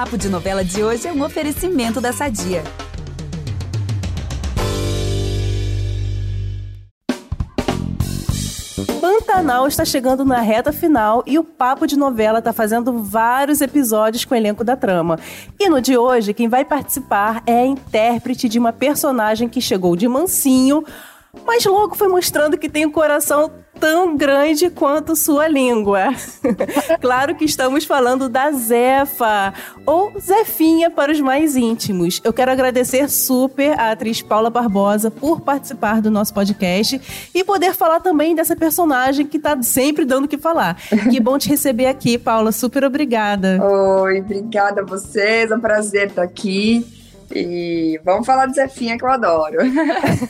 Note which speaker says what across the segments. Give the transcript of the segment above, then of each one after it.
Speaker 1: Papo de Novela de hoje é um oferecimento da Sadia.
Speaker 2: Pantanal está chegando na reta final e o Papo de Novela está fazendo vários episódios com o elenco da trama. E no de hoje, quem vai participar é a intérprete de uma personagem que chegou de mansinho, mas logo foi mostrando que tem um coração tão grande quanto sua língua. claro que estamos falando da Zefa, ou Zefinha para os mais íntimos. Eu quero agradecer super a atriz Paula Barbosa por participar do nosso podcast e poder falar também dessa personagem que está sempre dando o que falar. Que bom te receber aqui, Paula. Super obrigada.
Speaker 3: Oi, obrigada a vocês. É um prazer estar aqui. E vamos falar de Zefinha que eu adoro.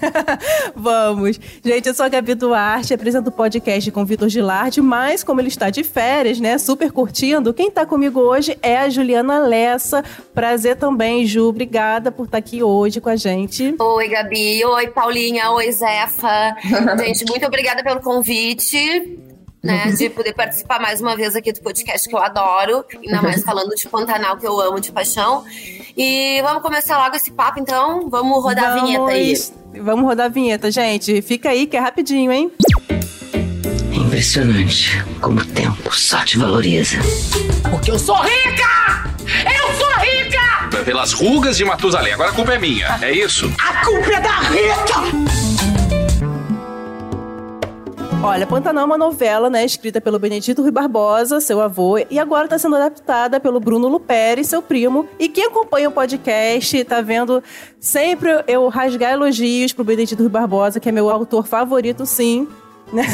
Speaker 2: vamos. Gente, eu sou a Gabi Duarte, apresento o podcast com Vitor Gilardi, mas como ele está de férias, né, super curtindo, quem está comigo hoje é a Juliana Lessa. Prazer também, Ju. Obrigada por estar aqui hoje com a gente.
Speaker 4: Oi, Gabi. Oi, Paulinha. Oi, Zefa. gente, muito obrigada pelo convite né? De poder participar mais uma vez aqui do podcast que eu adoro, ainda mais falando de Pantanal que eu amo de paixão. E vamos começar logo esse papo, então. Vamos rodar vamos, a vinheta aí.
Speaker 2: Vamos rodar a vinheta, gente. Fica aí que é rapidinho, hein?
Speaker 5: Impressionante como o tempo só te valoriza.
Speaker 6: Porque eu sou rica! Eu sou rica!
Speaker 7: Pelas rugas de Matusalém. Agora a culpa é minha, é isso?
Speaker 6: A culpa é da Rita!
Speaker 2: Olha, Pantanal é uma novela, né, escrita pelo Benedito Rui Barbosa, seu avô, e agora está sendo adaptada pelo Bruno Luperi, seu primo. E quem acompanha o podcast tá vendo sempre eu rasgar elogios pro Benedito Rui Barbosa, que é meu autor favorito, sim. Né?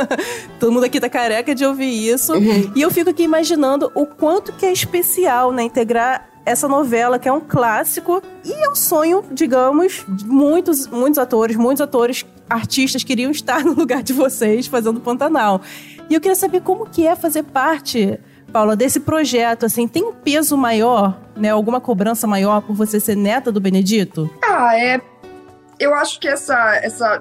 Speaker 2: Todo mundo aqui tá careca de ouvir isso. Uhum. E eu fico aqui imaginando o quanto que é especial, né, integrar essa novela que é um clássico e é um sonho, digamos, de muitos, muitos atores, muitos atores, artistas queriam estar no lugar de vocês fazendo Pantanal. E eu queria saber como que é fazer parte, Paula, desse projeto, assim, tem um peso maior, né, alguma cobrança maior por você ser neta do Benedito?
Speaker 3: Ah, é, eu acho que essa, essa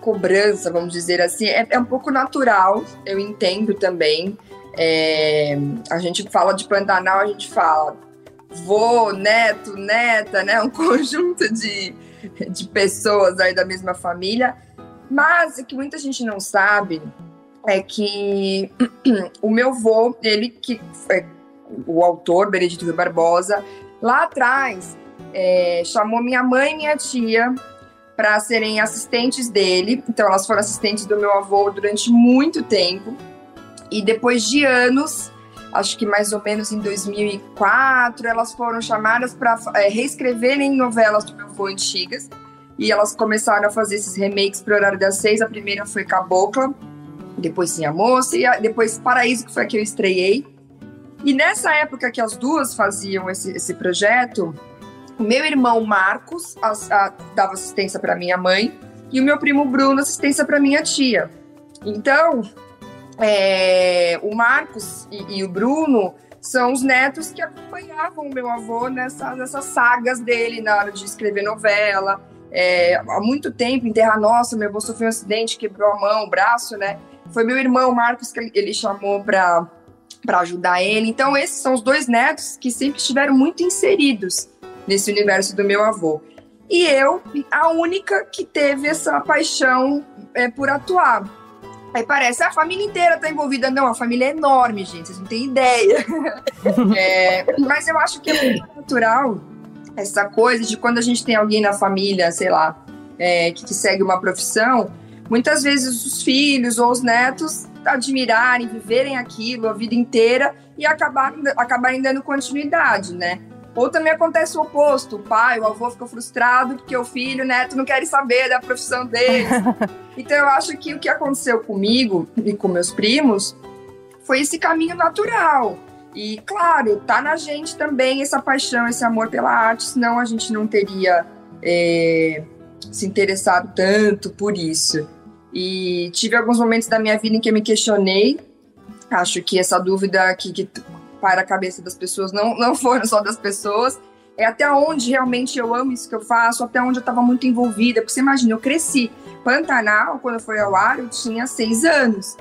Speaker 3: cobrança, vamos dizer assim, é, é um pouco natural, eu entendo também, é, a gente fala de Pantanal, a gente fala vô, neto, neta, né? Um conjunto de, de pessoas aí da mesma família. Mas o que muita gente não sabe é que o meu vô, ele que é o autor, Benedito Rio Barbosa, lá atrás é, chamou minha mãe e minha tia para serem assistentes dele. Então elas foram assistentes do meu avô durante muito tempo. E depois de anos, acho que mais ou menos em 2004, elas foram chamadas para é, reescreverem novelas do meu avô antigas. E elas começaram a fazer esses remakes para o Horário das Seis. A primeira foi Cabocla, depois Sim a Moça, e depois Paraíso, que foi a que eu estreiei. E nessa época que as duas faziam esse, esse projeto, o meu irmão Marcos a, a, dava assistência para minha mãe e o meu primo Bruno assistência para minha tia. Então, é, o Marcos e, e, o Bruno são os netos que acompanhavam o meu avô nessa, nessas sagas dele na hora de escrever novela. É, há muito tempo, em Terra Nossa, meu avô sofreu um acidente, quebrou a mão, o braço, né? Foi meu irmão Marcos que ele chamou para para ajudar ele. Então, esses são os dois netos que sempre estiveram muito inseridos nesse universo do meu avô. E eu, a única que teve essa paixão é, por atuar. Aí parece, a família inteira tá envolvida. Não, a família é enorme, gente, vocês não têm ideia. é, mas eu acho que é muito natural essa coisa de quando a gente tem alguém na família, sei lá, é, que, que, segue uma profissão, muitas vezes os filhos ou os netos admirarem, viverem aquilo a vida inteira e acabarem, acabarem dando continuidade, né? Ou também acontece o oposto, o pai, o avô fica frustrado porque o filho, o neto não querem saber da profissão deles. então eu acho que o que aconteceu comigo e com meus primos foi esse caminho natural. E claro, tá na gente também essa paixão, esse amor pela arte, senão a gente não teria é, se interessado tanto por isso. E tive alguns momentos da minha vida em que eu me questionei. Acho que essa dúvida que, que para a cabeça das pessoas, não, não foram só das pessoas, é até onde realmente eu amo isso que eu faço, até onde eu estava muito envolvida. Porque você imagina, eu cresci. Pantanal, quando foi ao ar, eu tinha seis anos.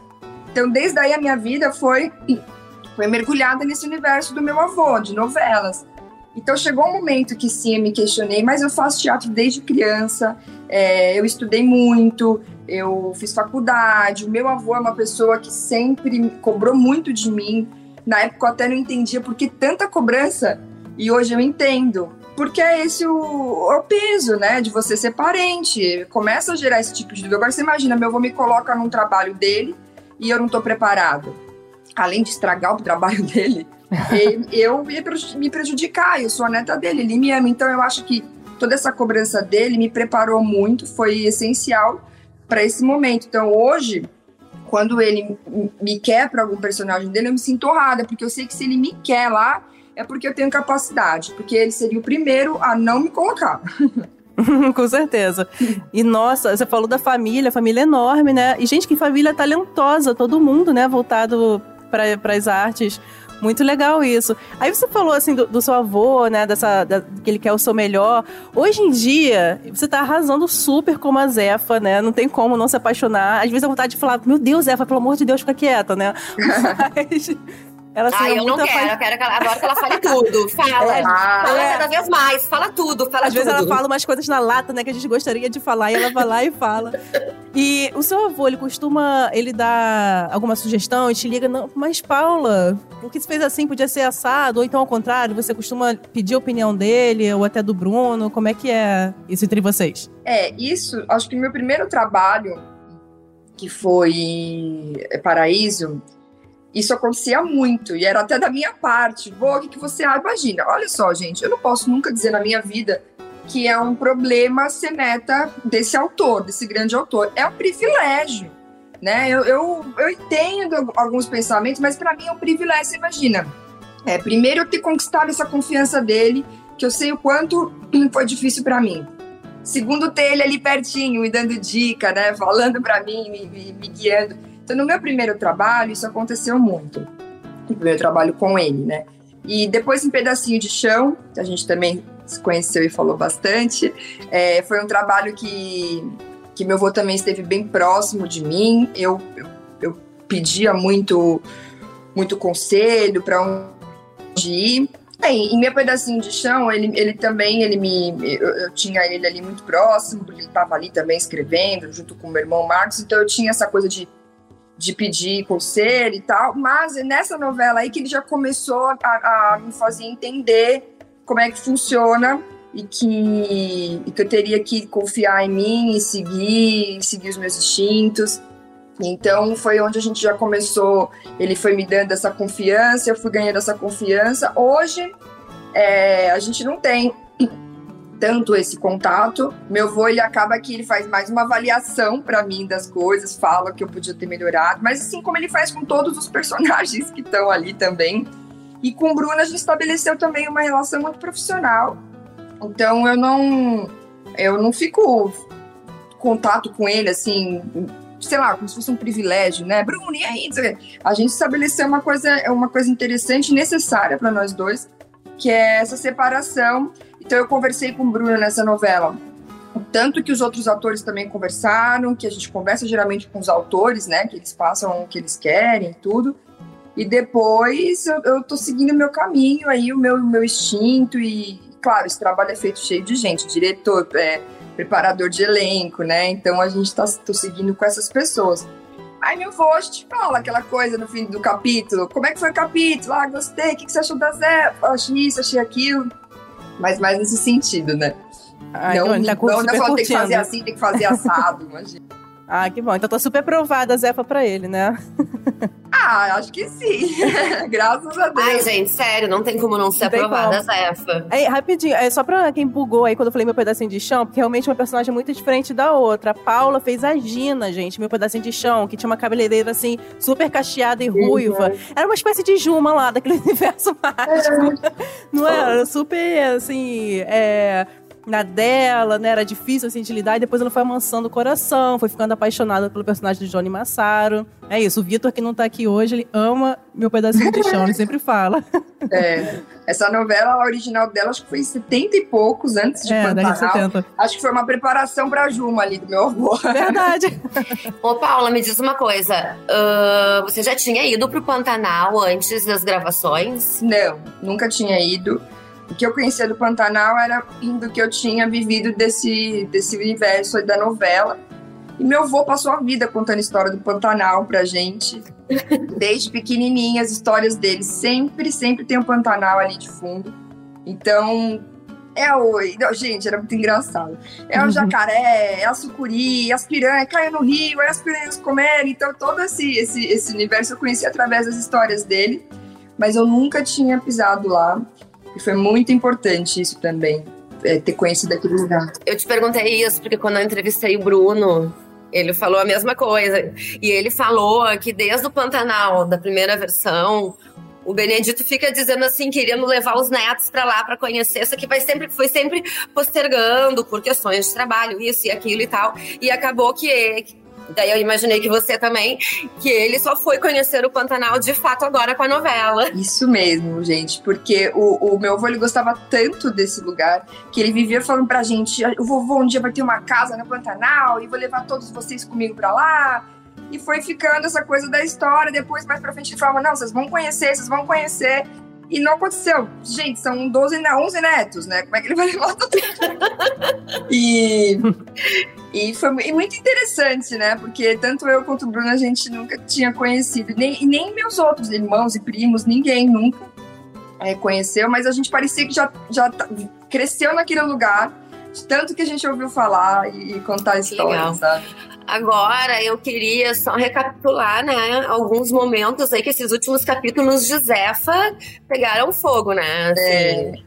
Speaker 3: Então, desde aí a minha vida foi foi mergulhada nesse universo do meu avô, de novelas. Então chegou um momento que sim, eu me questionei, mas eu faço teatro desde criança, é, eu estudei muito, eu fiz faculdade, o meu avô é uma pessoa que sempre cobrou muito de mim. Na época eu até não entendia por que tanta cobrança, e hoje eu entendo. Porque é esse o, o peso, né, de você ser parente. Começa a gerar esse tipo de dúvida. Agora você imagina, meu avô me coloca num trabalho dele e eu não estou preparado. Além de estragar o trabalho dele, eu ia me prejudicar. Eu sou a neta dele, ele me ama. Então eu acho que toda essa cobrança dele me preparou muito, foi essencial para esse momento. Então hoje, quando ele me quer para algum personagem dele, eu me sinto honrada, porque eu sei que se ele me quer lá, é porque eu tenho capacidade, porque ele seria o primeiro a não me colocar.
Speaker 2: Com certeza. E nossa, você falou da família, família é enorme, né? E gente, que família talentosa, todo mundo, né? Voltado para as artes. Muito legal isso. Aí você falou assim do, do seu avô, né? Dessa, da, que ele quer o seu melhor. Hoje em dia, você tá arrasando super como a Zefa, né? Não tem como não se apaixonar. Às vezes a vontade de falar, meu Deus, Zefa, pelo amor de Deus, fica quieta, né? Mas
Speaker 4: ela ah, eu não quero, eu quero que ela, adoro que ela fale tudo. Fala, é, fala é. cada vez mais, fala tudo, fala
Speaker 2: Às
Speaker 4: tudo.
Speaker 2: vezes ela fala umas coisas na lata, né, que a gente gostaria de falar, e ela vai lá e fala. E o seu avô, ele costuma, ele dá alguma sugestão e te liga, não, mas Paula, o que você fez assim podia ser assado, ou então ao contrário, você costuma pedir a opinião dele, ou até do Bruno, como é que é isso entre vocês?
Speaker 3: É, isso, acho que meu primeiro trabalho, que foi Paraíso, isso acontecia muito, e era até da minha parte. Boa, o que, que você acha? Imagina, olha só, gente, eu não posso nunca dizer na minha vida que é um problema ser neta desse autor, desse grande autor. É um privilégio, né? Eu, eu, eu entendo alguns pensamentos, mas para mim é um privilégio. Imagina, é, primeiro eu ter conquistado essa confiança dele, que eu sei o quanto foi difícil para mim. Segundo, ter ele ali pertinho, me dando dica, né? Falando para mim, me, me, me guiando. Então, no meu primeiro trabalho, isso aconteceu muito. No primeiro trabalho com ele, né? E depois em Pedacinho de Chão, a gente também se conheceu e falou bastante. É, foi um trabalho que, que meu avô também esteve bem próximo de mim. Eu, eu, eu pedia muito, muito conselho para onde ir. É, em meu pedacinho de chão, ele, ele também, ele me, eu, eu tinha ele ali muito próximo, ele estava ali também escrevendo, junto com o meu irmão Marcos, então eu tinha essa coisa de de pedir conselho e tal, mas é nessa novela aí que ele já começou a, a me fazer entender como é que funciona e que, e que eu teria que confiar em mim e seguir, seguir os meus instintos. Então foi onde a gente já começou. Ele foi me dando essa confiança, eu fui ganhando essa confiança. Hoje é, a gente não tem tanto esse contato. Meu avô, ele acaba que ele faz mais uma avaliação para mim das coisas, fala que eu podia ter melhorado, mas assim como ele faz com todos os personagens que estão ali também. E com o Bruno a gente estabeleceu também uma relação muito profissional. Então eu não eu não fico contato com ele assim, sei lá, como se fosse um privilégio, né? Bruno, e aí? A gente estabeleceu uma coisa, uma coisa interessante e necessária para nós dois, que é essa separação então eu conversei com o Bruno nessa novela. Tanto que os outros atores também conversaram, que a gente conversa geralmente com os autores, né? Que eles passam o que eles querem tudo. E depois eu, eu tô seguindo o meu caminho aí, o meu, meu instinto. E, claro, esse trabalho é feito cheio de gente, diretor, é, preparador de elenco, né? Então a gente tá tô seguindo com essas pessoas. Aí meu avô, gente fala aquela coisa no fim do capítulo. Como é que foi o capítulo? Ah, gostei. O que, que você achou da Zé? Achei isso, achei aquilo mas mais nesse sentido, né?
Speaker 2: Ai, não, tá não,
Speaker 3: não só tem que fazer assim, tem que fazer assado, imagina.
Speaker 2: Ah, que bom. Então tô super aprovada, Zefa, pra ele, né?
Speaker 3: Ah, acho que sim. Graças a Deus.
Speaker 4: Ai, gente, sério, não tem como não ser não aprovada, Zefa.
Speaker 2: Aí, rapidinho, é só pra quem bugou aí quando eu falei meu pedacinho de chão, porque realmente é uma personagem muito diferente da outra. A Paula fez a Gina, gente, meu pedacinho de chão, que tinha uma cabeleireira assim, super cacheada e ruiva. Uhum. Era uma espécie de Juma lá, daquele universo mágico. É. Não era? Era super, assim, é, na dela, né? Era difícil assim de lidar. E depois ela foi amansando o coração, foi ficando apaixonada pelo personagem de Johnny Massaro. É isso, o Vitor, que não tá aqui hoje, ele ama meu pedacinho de chão, ele sempre fala.
Speaker 3: É, essa novela, a original dela, acho que foi em 70 e poucos, antes de
Speaker 2: É,
Speaker 3: Pantanal.
Speaker 2: 70.
Speaker 3: Acho que foi uma preparação pra Juma ali, do meu avô.
Speaker 2: Verdade.
Speaker 4: Ô, Paula, me diz uma coisa. ah, você já tinha ido pro Pantanal antes das gravações?
Speaker 3: Não, nunca tinha ido. O que eu conhecia do Pantanal era do que eu tinha vivido desse, desse universo aí da novela. E meu avô passou a vida contando a história do Pantanal pra gente. Desde pequenininha, as histórias dele. Sempre, sempre tem um Pantanal ali de fundo. Então, é o... gente, era muito engraçado. É o jacaré, é a sucuri, as piranhas caem no rio, é as piranhas comerem. Então, todo esse, esse, esse universo eu conheci através das histórias dele. Mas eu nunca tinha pisado lá. E foi muito importante isso também, é, ter conhecido aquele lugar.
Speaker 4: Eu te perguntei isso porque quando eu entrevistei o Bruno, ele falou a mesma coisa. E ele falou que desde o Pantanal, da primeira versão, o Benedito fica dizendo assim, querendo levar os netos pra lá pra conhecer, só que vai sempre, foi sempre postergando por questões de trabalho, isso e aquilo e tal. E acabou que. Daí eu imaginei que você também, que ele só foi conhecer o Pantanal de fato agora com a novela.
Speaker 3: Isso mesmo, gente, porque o, o meu avô ele gostava tanto desse lugar que ele vivia falando pra gente: o vovô um dia vai ter uma casa no Pantanal e vou levar todos vocês comigo pra lá. E foi ficando essa coisa da história. Depois, mais pra frente, ele falava: não, vocês vão conhecer, vocês vão conhecer. E não aconteceu. Gente, são 12, ne- 11 netos, né? Como é que ele vai levar todo mundo? E, e foi mu- e muito interessante, né? Porque tanto eu quanto o Bruno a gente nunca tinha conhecido. Nem, e nem meus outros irmãos e primos, ninguém nunca é, conheceu. Mas a gente parecia que já, já tá- cresceu naquele lugar. de Tanto que a gente ouviu falar e, contar histórias,
Speaker 4: legal.
Speaker 3: sabe?
Speaker 4: Agora eu queria só recapitular, né, alguns momentos aí que esses últimos capítulos de Zefa pegaram fogo, né? Assim,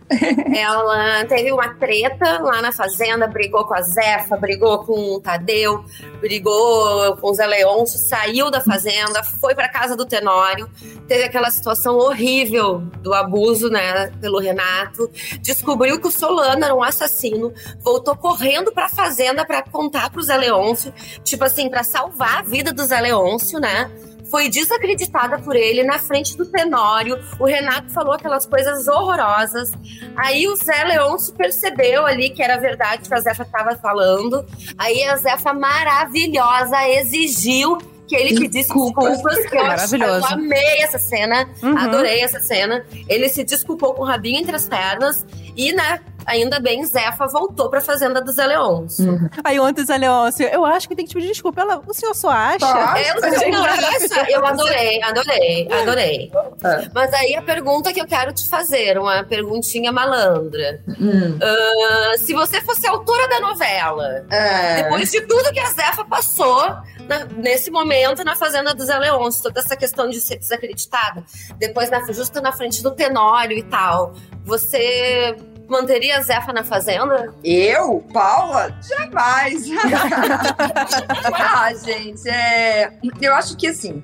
Speaker 4: Ela teve uma treta lá na fazenda, brigou com a Zefa, brigou com o Tadeu, brigou com o Zé Leôncio, saiu da fazenda, foi pra casa do Tenório, teve aquela situação horrível do abuso, né, pelo Renato, descobriu que o Solano era um assassino, voltou correndo pra fazenda pra contar pro Zé Leôncio, tipo assim, pra salvar a vida do Zé Leôncio, né? Foi desacreditada por ele na frente do Tenório. O Renato falou aquelas coisas horrorosas. Aí o Zé Leôncio percebeu ali que era verdade que a Zefa estava falando. Aí a Zefa maravilhosa exigiu que ele pedisse desculpas. Que eu,
Speaker 2: Maravilhoso.
Speaker 4: eu amei essa cena,
Speaker 2: Uhum.
Speaker 4: adorei essa cena. Ele se desculpou com o rabinho entre as pernas e, né, ainda bem, Zefa voltou pra fazenda do Zé Leôncio.
Speaker 2: Aí ontem, Zé Leôncio, eu acho que tem que te pedir desculpa. Ela, o senhor só acha?
Speaker 3: Só
Speaker 4: Eu, não, é isso, eu adorei, adorei, adorei.
Speaker 3: É.
Speaker 4: Mas aí a pergunta que eu quero te fazer, uma perguntinha malandra.
Speaker 3: Hum.
Speaker 4: Ah, se você fosse autora da novela,
Speaker 3: É.
Speaker 4: depois de tudo que a Zefa passou na- nesse momento na Fazenda do Zé Leôncio, toda essa questão de ser desacreditada, depois na, justo na frente do Tenório e tal, você manteria a Zefa na Fazenda?
Speaker 3: Eu? Paula? Jamais! ah, gente, é... eu acho que assim,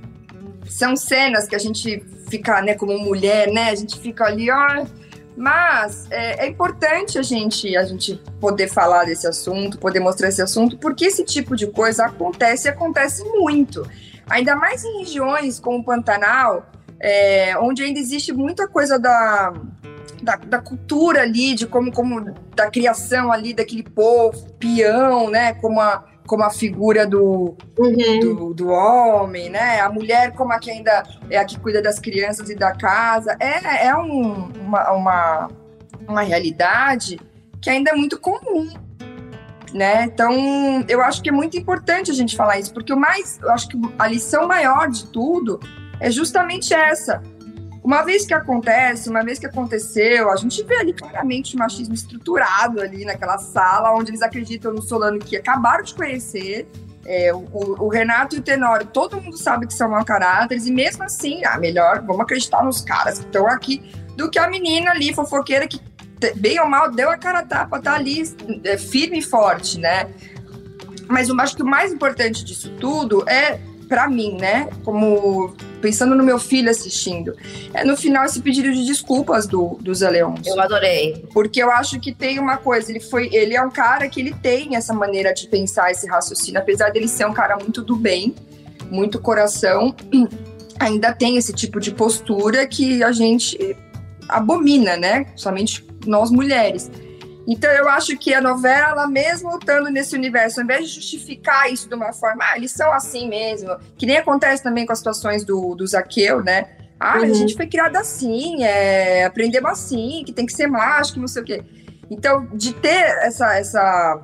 Speaker 3: são cenas que a gente fica, né, como mulher, né? A gente fica ali, ó. Mas é, é importante a gente, a gente poder falar desse assunto, poder mostrar esse assunto, porque esse tipo de coisa acontece e acontece muito. Ainda mais em regiões como o Pantanal, é, onde ainda existe muita coisa da, da, da cultura ali, de como, como da criação ali daquele povo, peão, né? Como a, como a figura do, do, do homem, né? A mulher como a que ainda é a que cuida das crianças e da casa. É, é um- uma, uma, uma realidade que ainda é muito comum. Né? Então, eu acho que é muito importante a gente falar isso, porque o mais, eu acho que a lição maior de tudo é justamente essa. Uma vez que acontece, uma vez que aconteceu, a gente vê ali claramente o machismo estruturado ali naquela sala, onde eles acreditam no Solano que acabaram de conhecer. É, o, o Renato e o Tenório, todo mundo sabe que são mau caráteres, e mesmo assim, ah, melhor, vamos acreditar nos caras que estão aqui, do que a menina ali, fofoqueira, que bem ou mal deu a cara tapa, tá ali é, firme e forte, né? Mas eu acho que o mais importante disso tudo é, pra mim, né? Como pensando no meu filho assistindo, é no final esse pedido de desculpas do, do Zé Leôncio.
Speaker 4: Eu adorei.
Speaker 3: Porque eu acho que tem uma coisa, ele foi, ele é um cara que ele tem essa maneira de pensar esse raciocínio, apesar dele ser um cara muito do bem, muito coração, ainda tem esse tipo de postura que a gente abomina, né? Somente nós mulheres. Então eu acho que a novela, mesmo estando nesse universo, ao invés de justificar isso de uma forma, ah, eles são assim mesmo, que nem acontece também com as situações do, do Zaqueu, né? Ah, uhum. a gente foi criada assim, é, aprendemos assim, que tem que ser macho, que não sei o quê. Então, de ter essa, essa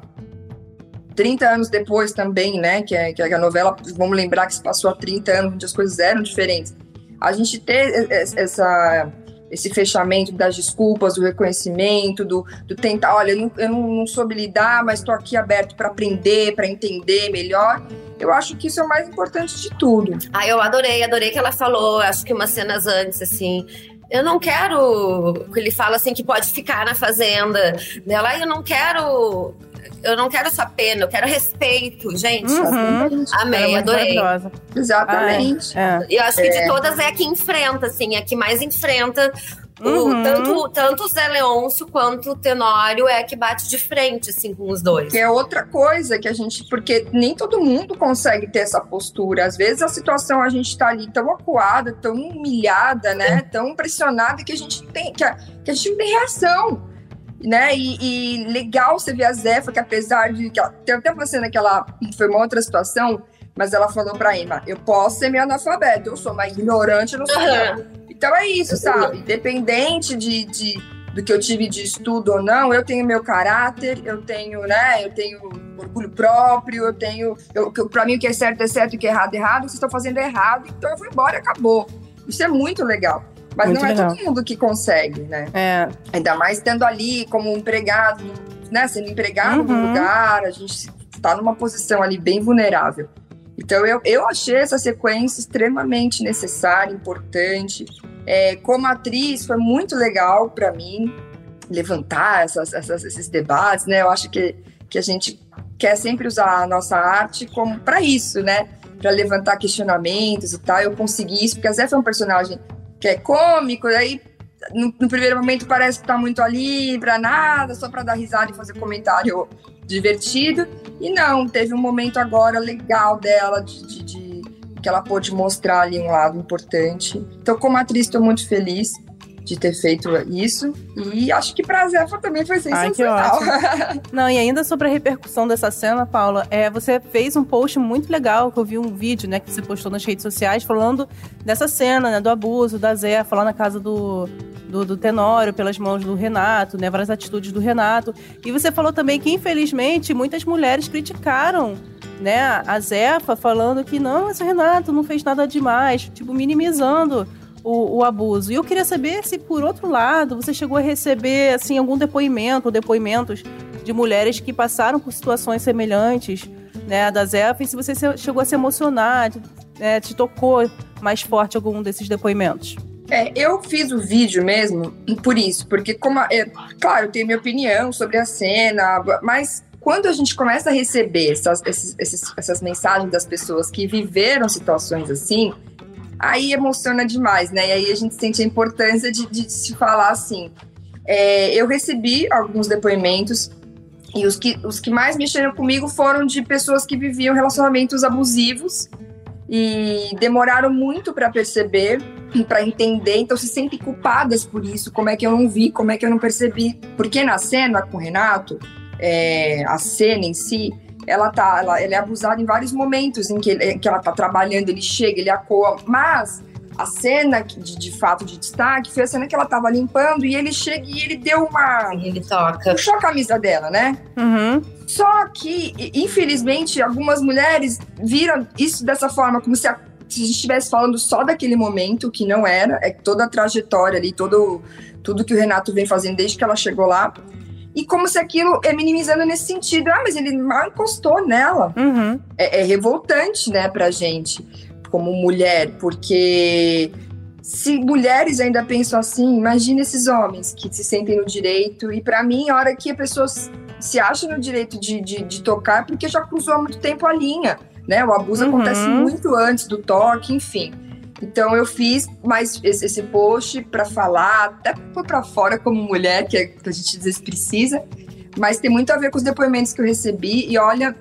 Speaker 3: 30 anos depois também, né, que, é, que é a novela, vamos lembrar que se passou há 30 anos, onde as coisas eram diferentes. A gente ter essa esse fechamento das desculpas, do reconhecimento, do, do tentar, olha, eu não, eu não soube lidar, mas estou aqui aberto para aprender, para entender melhor. Eu acho que isso é o mais importante de tudo.
Speaker 4: Ah, eu adorei, adorei que ela falou, acho que umas cenas antes, assim, eu não quero. que Ele fala assim que pode ficar na fazenda. Dela, eu não quero. Eu não quero só pena, eu quero respeito, gente. Uhum. Amei, é adorei.
Speaker 3: Exatamente.
Speaker 4: Ah, é. Eu acho que é. de todas é a que enfrenta, assim, é a que mais enfrenta Uhum. O, tanto, tanto o Zé Leôncio quanto o Tenório é que bate de frente, assim, com os dois.
Speaker 3: Que é outra coisa que a gente. Porque nem todo mundo consegue ter essa postura. Às vezes a situação a gente tá ali tão acuada, tão humilhada, né? Tão pressionada que a gente tem. Que a, que a gente não tem reação. Né? E, e legal você ver a Zefa, que apesar de. Que ela, tem até uma cena que ela foi uma outra situação, mas ela falou pra Emma: eu posso ser meio analfabeto, eu sou mais ignorante, eu não sou. Uhum. Então é isso, sabe? Independente de, de, do que eu tive de estudo ou não, eu tenho meu caráter, eu tenho, né? Eu tenho orgulho próprio, eu tenho. Eu, pra mim, o que é certo é certo e o que é errado é errado, vocês estão fazendo errado, então eu vou embora e acabou. Isso é muito legal. Mas muito não é legal. todo mundo que consegue, né? É. Ainda mais estando ali como empregado, né? Sendo empregado uhum. no lugar, a gente está numa posição ali bem vulnerável. Então eu, eu achei essa sequência extremamente necessária, importante. É, como atriz, foi muito legal para mim levantar essas, essas, esses debates, né? Eu acho que, que a gente quer sempre usar a nossa arte como para isso, né? Para levantar questionamentos e tal. Eu consegui isso, porque a Zé foi um personagem que é cômico, aí no, no, primeiro momento parece que tá muito ali para nada, só para dar risada e fazer comentário divertido. E não, teve um momento agora legal dela, de, de, de que ela pôde mostrar ali um lado importante. Então, como atriz, estou muito feliz de ter feito isso. E acho que pra Zefa também foi sensacional.
Speaker 2: Ai, Não, e ainda sobre a repercussão dessa cena, Paula, é, você fez um post muito legal, que eu vi um vídeo, né, que você postou nas redes sociais, falando dessa cena, né, do abuso da Zefa lá na casa do, do, do Tenório pelas mãos do Renato, né? Várias atitudes do Renato. E você falou também que, infelizmente, muitas mulheres criticaram né, a Zefa, falando que não, esse Renato não fez nada demais, tipo, minimizando o, o, abuso. E eu queria saber se, por outro lado, você chegou a receber, assim, algum depoimento depoimentos de mulheres que passaram por situações semelhantes, né, da Zefa, e se você chegou a se emocionar, né, te tocou mais forte algum desses depoimentos.
Speaker 3: É, eu fiz o vídeo mesmo por isso, porque como é, claro, eu tenho minha opinião sobre a cena, mas quando a gente começa a receber essas, esses, essas mensagens das pessoas que viveram situações assim, aí emociona demais, né? E aí a gente sente a importância de, de se falar assim. É, eu recebi alguns depoimentos e os que, os que mais mexeram comigo foram de pessoas que viviam relacionamentos abusivos e demoraram muito para perceber para entender, então se sentem culpadas por isso. Como é que eu não vi? Como é que eu não percebi? Porque na cena com o Renato, é, a cena em si, ela tá, ela, ela, é abusada em vários momentos em que, ele, que ela tá trabalhando, ele chega, ele acoa, mas a cena de, de fato de destaque foi a cena que ela tava limpando e ele chega e ele deu uma.
Speaker 4: Ele toca.
Speaker 3: Puxou a camisa dela, né?
Speaker 2: Uhum.
Speaker 3: Só que, infelizmente, algumas mulheres viram isso dessa forma, como se a se a gente estivesse falando só daquele momento, que não era, é toda a trajetória ali, todo, tudo que o Renato vem fazendo desde que ela chegou lá, e como se aquilo é minimizando nesse sentido. Ah, mas ele mal encostou nela.
Speaker 2: Uhum.
Speaker 3: É, é revoltante, né, pra gente, como mulher, porque se mulheres ainda pensam assim, imagina esses homens que se sentem no direito. E para mim, a hora que a pessoa se acha no direito de, de, de tocar, porque já cruzou há muito tempo a linha né? O abuso uhum. acontece muito antes do toque, enfim. Então eu fiz mais esse, post para falar, até para fora como mulher, que, é, que a gente às vezes precisa, mas tem muito a ver com os depoimentos que eu recebi e olha,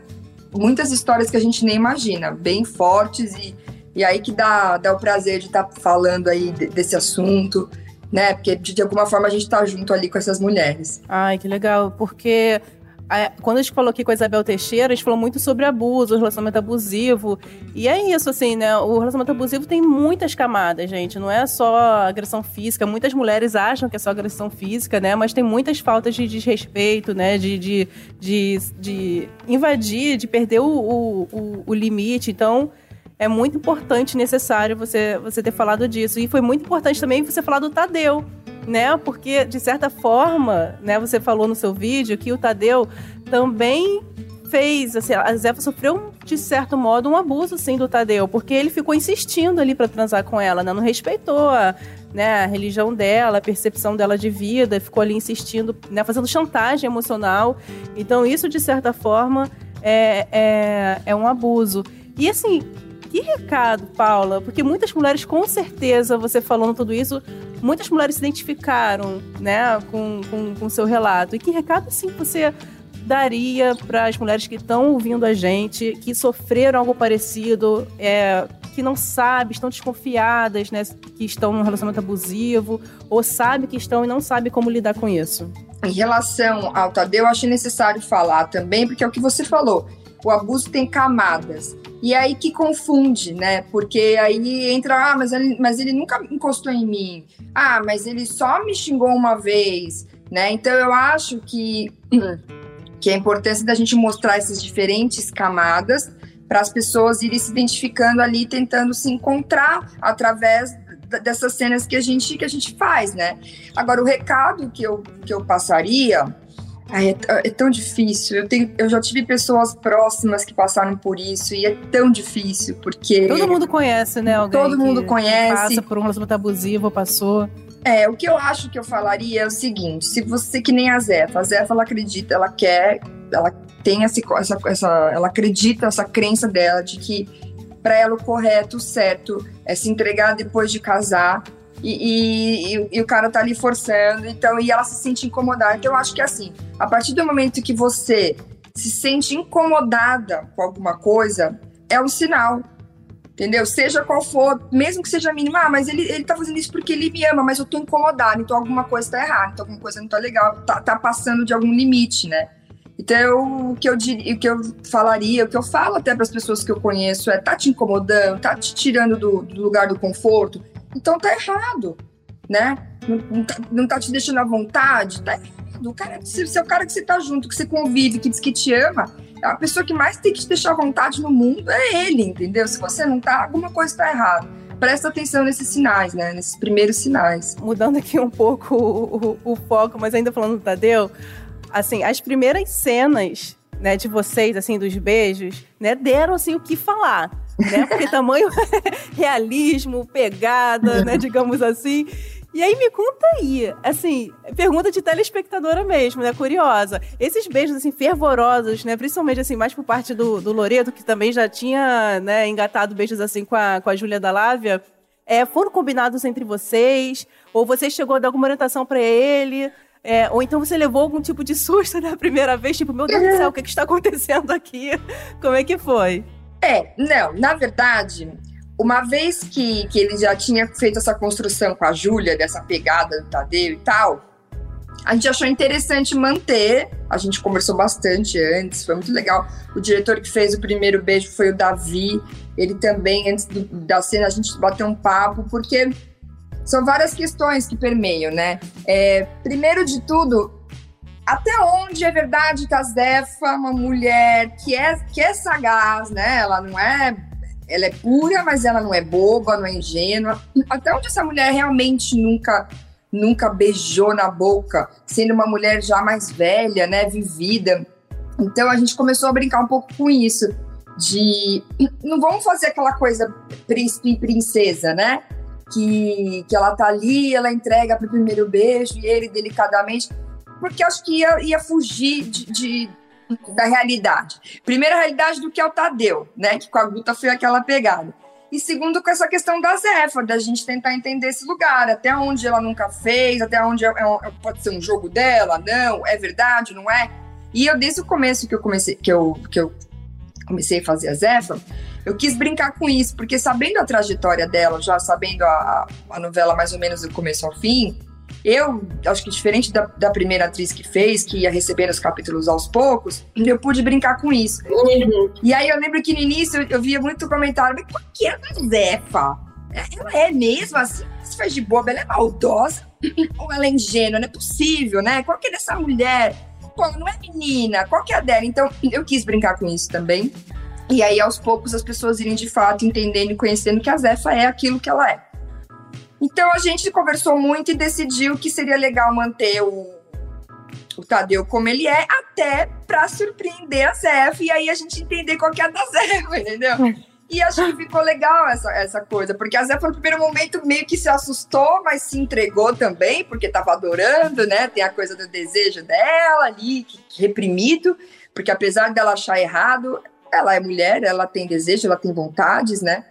Speaker 3: muitas histórias que a gente nem imagina, bem fortes e, e aí que dá, dá o prazer de estar tá falando aí desse assunto né? Porque de, alguma forma a gente tá junto ali com essas mulheres.
Speaker 2: Ai, que legal, porque a- quando a gente falou aqui com a Isabel Teixeira, a gente falou muito sobre abuso, relacionamento abusivo. E é isso, assim, né? O relacionamento abusivo tem muitas camadas, gente. Não é só agressão física. Muitas mulheres acham que é só agressão física, né? Mas tem muitas faltas de desrespeito, né? De, de, de, de invadir, de perder o, o, o- limite. Então. É muito importante necessário você, você ter falado disso. E foi muito importante também você falar do Tadeu, né? Porque, de certa forma, né, você falou no seu vídeo que o Tadeu também fez, assim, a Zefa sofreu, de certo modo, um abuso, sim, do Tadeu, porque ele ficou insistindo ali pra transar com ela, né? Não respeitou a, né, a religião dela, a percepção dela de vida, ficou ali insistindo, né, fazendo chantagem emocional. Então, isso, de certa forma, é, é, é um abuso. E, assim, que recado, Paula? Porque muitas mulheres, com certeza, você falando tudo isso, muitas mulheres se identificaram, né, com com, com seu relato. E que recado, assim, você daria para as mulheres que estão ouvindo a gente, que sofreram algo parecido, é, que não sabem, estão desconfiadas, né, que estão num relacionamento abusivo, ou sabem que estão e não sabem como lidar com isso?
Speaker 3: Em relação ao Tadeu, eu achei necessário falar também, porque é o que você falou. O abuso tem camadas. E é aí que confunde, né? Porque aí entra, ah, mas ele, mas ele nunca encostou em mim. Ah, mas ele só me xingou uma vez, né? Então eu acho que, que a importância da gente mostrar essas diferentes camadas para as pessoas irem se identificando ali, tentando se encontrar através dessas cenas que a gente que a gente faz, né? Agora o recado que eu que eu passaria Ai, é, é tão difícil. Eu, tenho, eu já tive pessoas próximas que passaram por isso e é tão difícil, porque.
Speaker 2: Todo mundo conhece, né? Alguém
Speaker 3: Todo mundo conhece.
Speaker 2: Passa por um relacionamento abusivo, passou.
Speaker 3: É, o que eu acho que eu falaria é o seguinte: se você, que nem a Zefa, a Zefa ela acredita, ela quer, ela tem essa, essa, essa ela acredita, essa crença dela de que para ela o correto, o certo, é se entregar depois de casar. E, e- e- o cara tá ali forçando, então, e ela se sente incomodada. Então, eu acho que assim, a partir do momento que você se sente incomodada com alguma coisa, é um sinal. Entendeu? Seja qual for, mesmo que seja mínimo, ah, mas ele, ele tá fazendo isso porque ele me ama, mas eu tô incomodada, então alguma coisa tá errada, então alguma coisa não tá legal, tá, tá passando de algum limite, né? Então, o que eu diria, o que eu falaria, o que eu falo até para as pessoas que eu conheço é: tá te incomodando, tá te tirando do, do lugar do conforto, então tá errado, né? Não, não tá, não tá te deixando à vontade, tá errado. O cara, se, se é o cara que você tá junto, que você convive, que diz que te ama, a pessoa que mais tem que te deixar à vontade no mundo é ele, entendeu? Se você não tá, alguma coisa tá errada. Presta atenção nesses sinais, né? Nesses primeiros sinais.
Speaker 2: Mudando aqui um pouco o, o- o foco, mas ainda falando do Tadeu, assim, as primeiras cenas, né, de vocês, assim, dos beijos, né, deram, assim, o que falar, né? Porque tamanho realismo, pegada, né, digamos assim. E aí me conta aí, assim, pergunta de telespectadora mesmo, né, curiosa. Esses beijos, assim, fervorosos, né, principalmente, assim, mais por parte do, do Loreto, que também já tinha, né, engatado beijos, assim, com a, com a Júlia da Lávia, é, foram combinados entre vocês? Ou você chegou a dar alguma orientação pra ele? É, ou então você levou algum tipo de susto na primeira vez? Tipo, meu Deus do céu, o que, que está acontecendo aqui? Como é que foi?
Speaker 3: É, não, na verdade, uma vez que, que ele já tinha feito essa construção com a Júlia, dessa pegada do Tadeu e tal, a gente achou interessante manter. A gente conversou bastante antes, foi muito legal. O diretor que fez o primeiro beijo foi o Davi. Ele também, antes do- da cena, a gente bateu um papo, porque são várias questões que permeiam, né? É, primeiro de tudo, até onde é verdade que a Zefa, uma mulher que é, que é sagaz, né? Ela não é. Ela é pura, mas ela não é boba, não é ingênua. Até onde essa mulher realmente nunca nunca beijou na boca, sendo uma mulher já mais velha, né, vivida. Então a gente começou a brincar um pouco com isso, de não vamos fazer aquela coisa príncipe e princesa, né? Que, que ela tá ali, ela entrega pro primeiro beijo e ele delicadamente, porque acho que ia, ia fugir de, de- da realidade. Primeira realidade do que é o Tadeu, né? Que com a Guta foi aquela pegada. E segundo, com essa questão da Zefa, da gente tentar entender esse lugar, até onde ela nunca fez, até onde é- é- pode ser um jogo dela, não, é verdade, não é? E eu, desde o começo que eu comecei, que eu, que eu comecei a fazer a Zefa, eu quis brincar com isso, porque sabendo a trajetória dela, já sabendo a, a novela mais ou menos do começo ao fim, eu acho que diferente da, da, primeira atriz que fez, que ia recebendo os capítulos aos poucos, eu pude brincar com isso. Uhum. E aí eu lembro que no início eu, eu via muito comentário, mas qual que é a Zefa? Ela é mesmo assim? Se faz de boba, ela é maldosa? Ou ela é ingênua? Não é possível, né? Qual que é dessa mulher? Pô, não é menina, qual que é a dela? Então, eu quis brincar com isso também. E aí, aos poucos, as pessoas irem de fato entendendo e conhecendo que a Zefa é aquilo que ela é. Então, a gente conversou muito e decidiu que seria legal manter o, o Tadeu como ele é, até para surpreender a Zefa e aí a gente entender qual que é a da Zefa, entendeu? E acho que ficou legal essa, essa coisa, porque a Zefa no primeiro momento meio que se assustou, mas se entregou também, porque estava adorando, né? Tem a coisa do desejo dela ali, que, que reprimido, porque apesar dela achar errado, ela é mulher, ela tem desejo, ela tem vontades, né?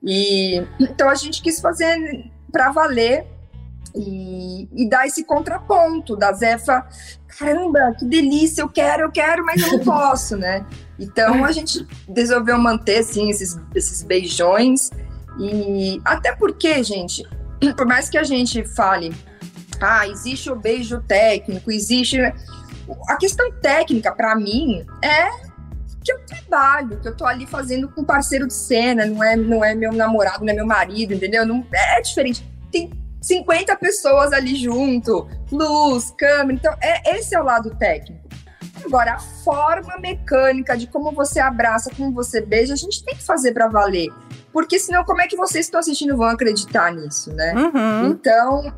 Speaker 3: E então a gente quis fazer para valer e, e, dar esse contraponto da Zefa, caramba, que delícia, eu quero, eu quero, mas eu não posso, né? Então a gente resolveu manter assim esses, esses beijões e até porque, gente, por mais que a gente fale, ah, existe o beijo técnico, existe a questão técnica para mim é que eu trabalho, que eu tô ali fazendo com parceiro de cena, não é, não é meu namorado, não é meu marido, entendeu? Não, é diferente. Tem 50 pessoas ali junto, luz, câmera, então é, esse é o lado técnico. Agora, a forma mecânica de como você abraça, como você beija, a gente tem que fazer para valer. Porque senão, como é que vocês que estão assistindo vão acreditar nisso, né? Uhum. Então,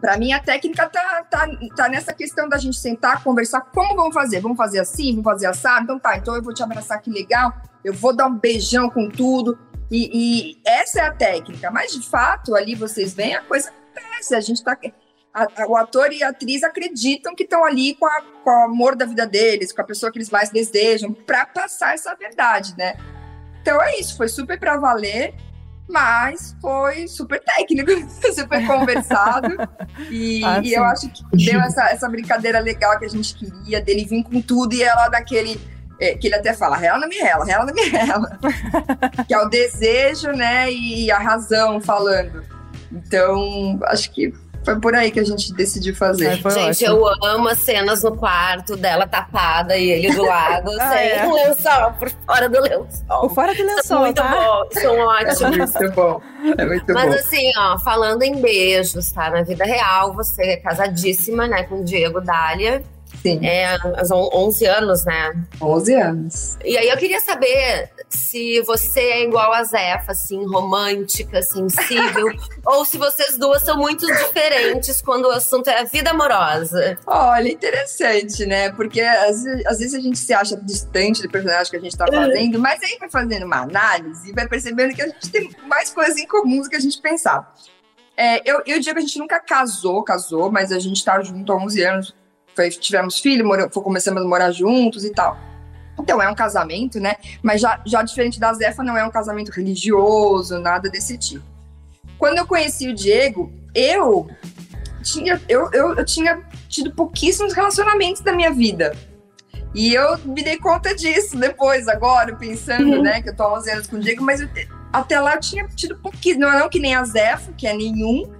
Speaker 3: para mim, a técnica tá, tá, tá nessa questão da gente sentar, conversar. Como vamos fazer? Vamos fazer assim? Vamos fazer assado? Então tá, então eu vou te abraçar, que legal. Eu vou dar um beijão com tudo. E, e essa é a técnica. Mas, de fato, ali vocês veem, a coisa acontece. A gente tá... A, a, o ator e a atriz acreditam que estão ali com, a, com o amor da vida deles, com a pessoa que eles mais desejam, para passar essa verdade, né? Então é isso, foi super para valer mas foi super técnico, super conversado. E, ah, e eu acho que deu essa, essa brincadeira legal que a gente queria, dele vir com tudo e ela daquele. É, que ele até fala, rela não me rela, me rela. que é o desejo, né, e a razão falando. Então, acho que foi por aí que a gente decidiu fazer.
Speaker 4: gente, ótimo. eu amo as cenas no quarto dela tapada e ele do lado, ah, sem é. lençol, por fora do lençol.
Speaker 2: Por fora do lençol,
Speaker 4: muito
Speaker 2: tá?
Speaker 4: bom, são ótimos. É
Speaker 3: muito bom. É muito
Speaker 4: Mas
Speaker 3: bom.
Speaker 4: assim, ó, falando em beijos, tá? Na vida real, você é casadíssima, né, com o Diego Dália.
Speaker 3: Sim.
Speaker 4: É, há 11 anos, né?
Speaker 3: 11 anos.
Speaker 4: E aí eu queria saber se você é igual a Zefa, assim, romântica, sensível, ou se vocês duas são muito diferentes quando o assunto é a vida amorosa.
Speaker 3: Olha, interessante, né? Porque às, às vezes a gente se acha distante do personagem que a gente tá fazendo, mas aí vai fazendo uma análise e vai percebendo que a gente tem mais coisas em comum do que a gente pensava. É, eu, eu digo que a gente nunca casou, casou, mas a gente tá junto há 11 anos. Foi, tivemos filho, mora, começamos a morar juntos e tal. Então, é um casamento, né? Mas já, já diferente da Zefa, não é um casamento religioso, nada desse tipo. Quando eu conheci o Diego, eu tinha, eu, eu, eu tinha tido pouquíssimos relacionamentos da minha vida. E eu me dei conta disso depois, agora, pensando, uhum. né, que eu tô há 11 anos com o Diego, mas eu, até lá eu tinha tido pouquíssimos, não, não que nem a Zefa, que é nenhum,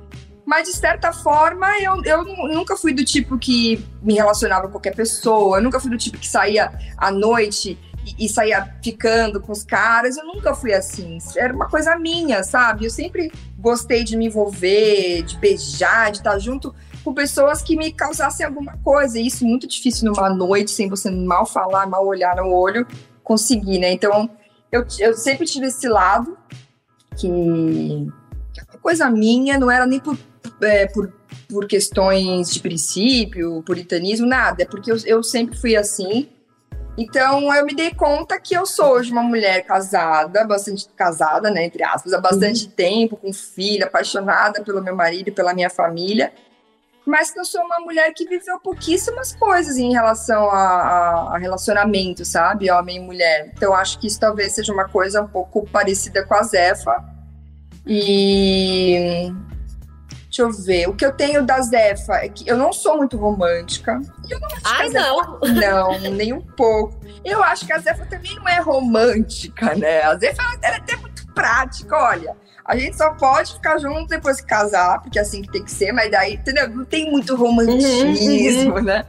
Speaker 3: mas de certa forma eu, eu nunca fui do tipo que me relacionava com qualquer pessoa, eu nunca fui do tipo que saía à noite e, e saía ficando com os caras, eu nunca fui assim. Era uma coisa minha, sabe? Eu sempre gostei de me envolver, de beijar, de estar junto com pessoas que me causassem alguma coisa. E isso é muito difícil numa noite, sem você mal falar, mal olhar no olho, conseguir, né? Então, eu, eu sempre tive esse lado que é coisa minha, não era nem por é, por, por questões de princípio, puritanismo, nada. É porque eu, eu sempre fui assim. Então eu me dei conta que eu sou hoje uma mulher casada, bastante casada, né, entre aspas, há bastante uhum. tempo, com filha, apaixonada pelo meu marido e pela minha família, mas que eu sou uma mulher que viveu pouquíssimas coisas em relação a, a, relacionamento, sabe, homem e mulher. Então acho que isso talvez seja uma coisa um pouco parecida com a Zefa. E Deixa eu ver. O que eu tenho da Zefa é que eu não sou muito romântica. E eu não acho que
Speaker 4: Ai,
Speaker 3: Zefa-
Speaker 4: não.
Speaker 3: Não, nem um pouco. Eu acho que a Zefa também não é romântica, né? A Zefa ela é até muito prática, olha. A gente só pode ficar junto depois que casar, porque é assim que tem que ser, mas daí, entendeu? Não tem muito romantismo, né?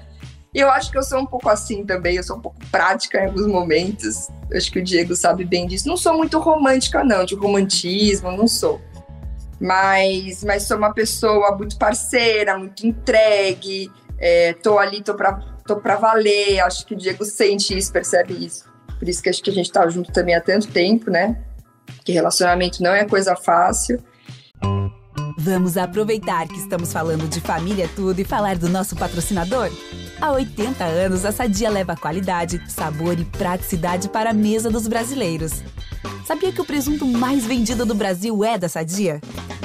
Speaker 3: E eu acho que eu sou um pouco assim também, eu sou um pouco prática em alguns momentos. Eu acho que o Diego sabe bem disso. Não sou muito romântica, não, de romantismo, não sou. Mas, mas sou uma pessoa muito parceira, muito entregue. É, tô ali, tô pra, tô pra valer. Acho que o Diego sente isso, percebe isso. Por isso que acho que a gente tá junto também há tanto tempo, né? Que relacionamento não é coisa fácil.
Speaker 1: Vamos aproveitar que estamos falando de família tudo e falar do nosso patrocinador? Há 80 anos, a Sadia leva qualidade, sabor e praticidade para a mesa dos brasileiros. Sabia que o presunto mais vendido do Brasil é da Sadia?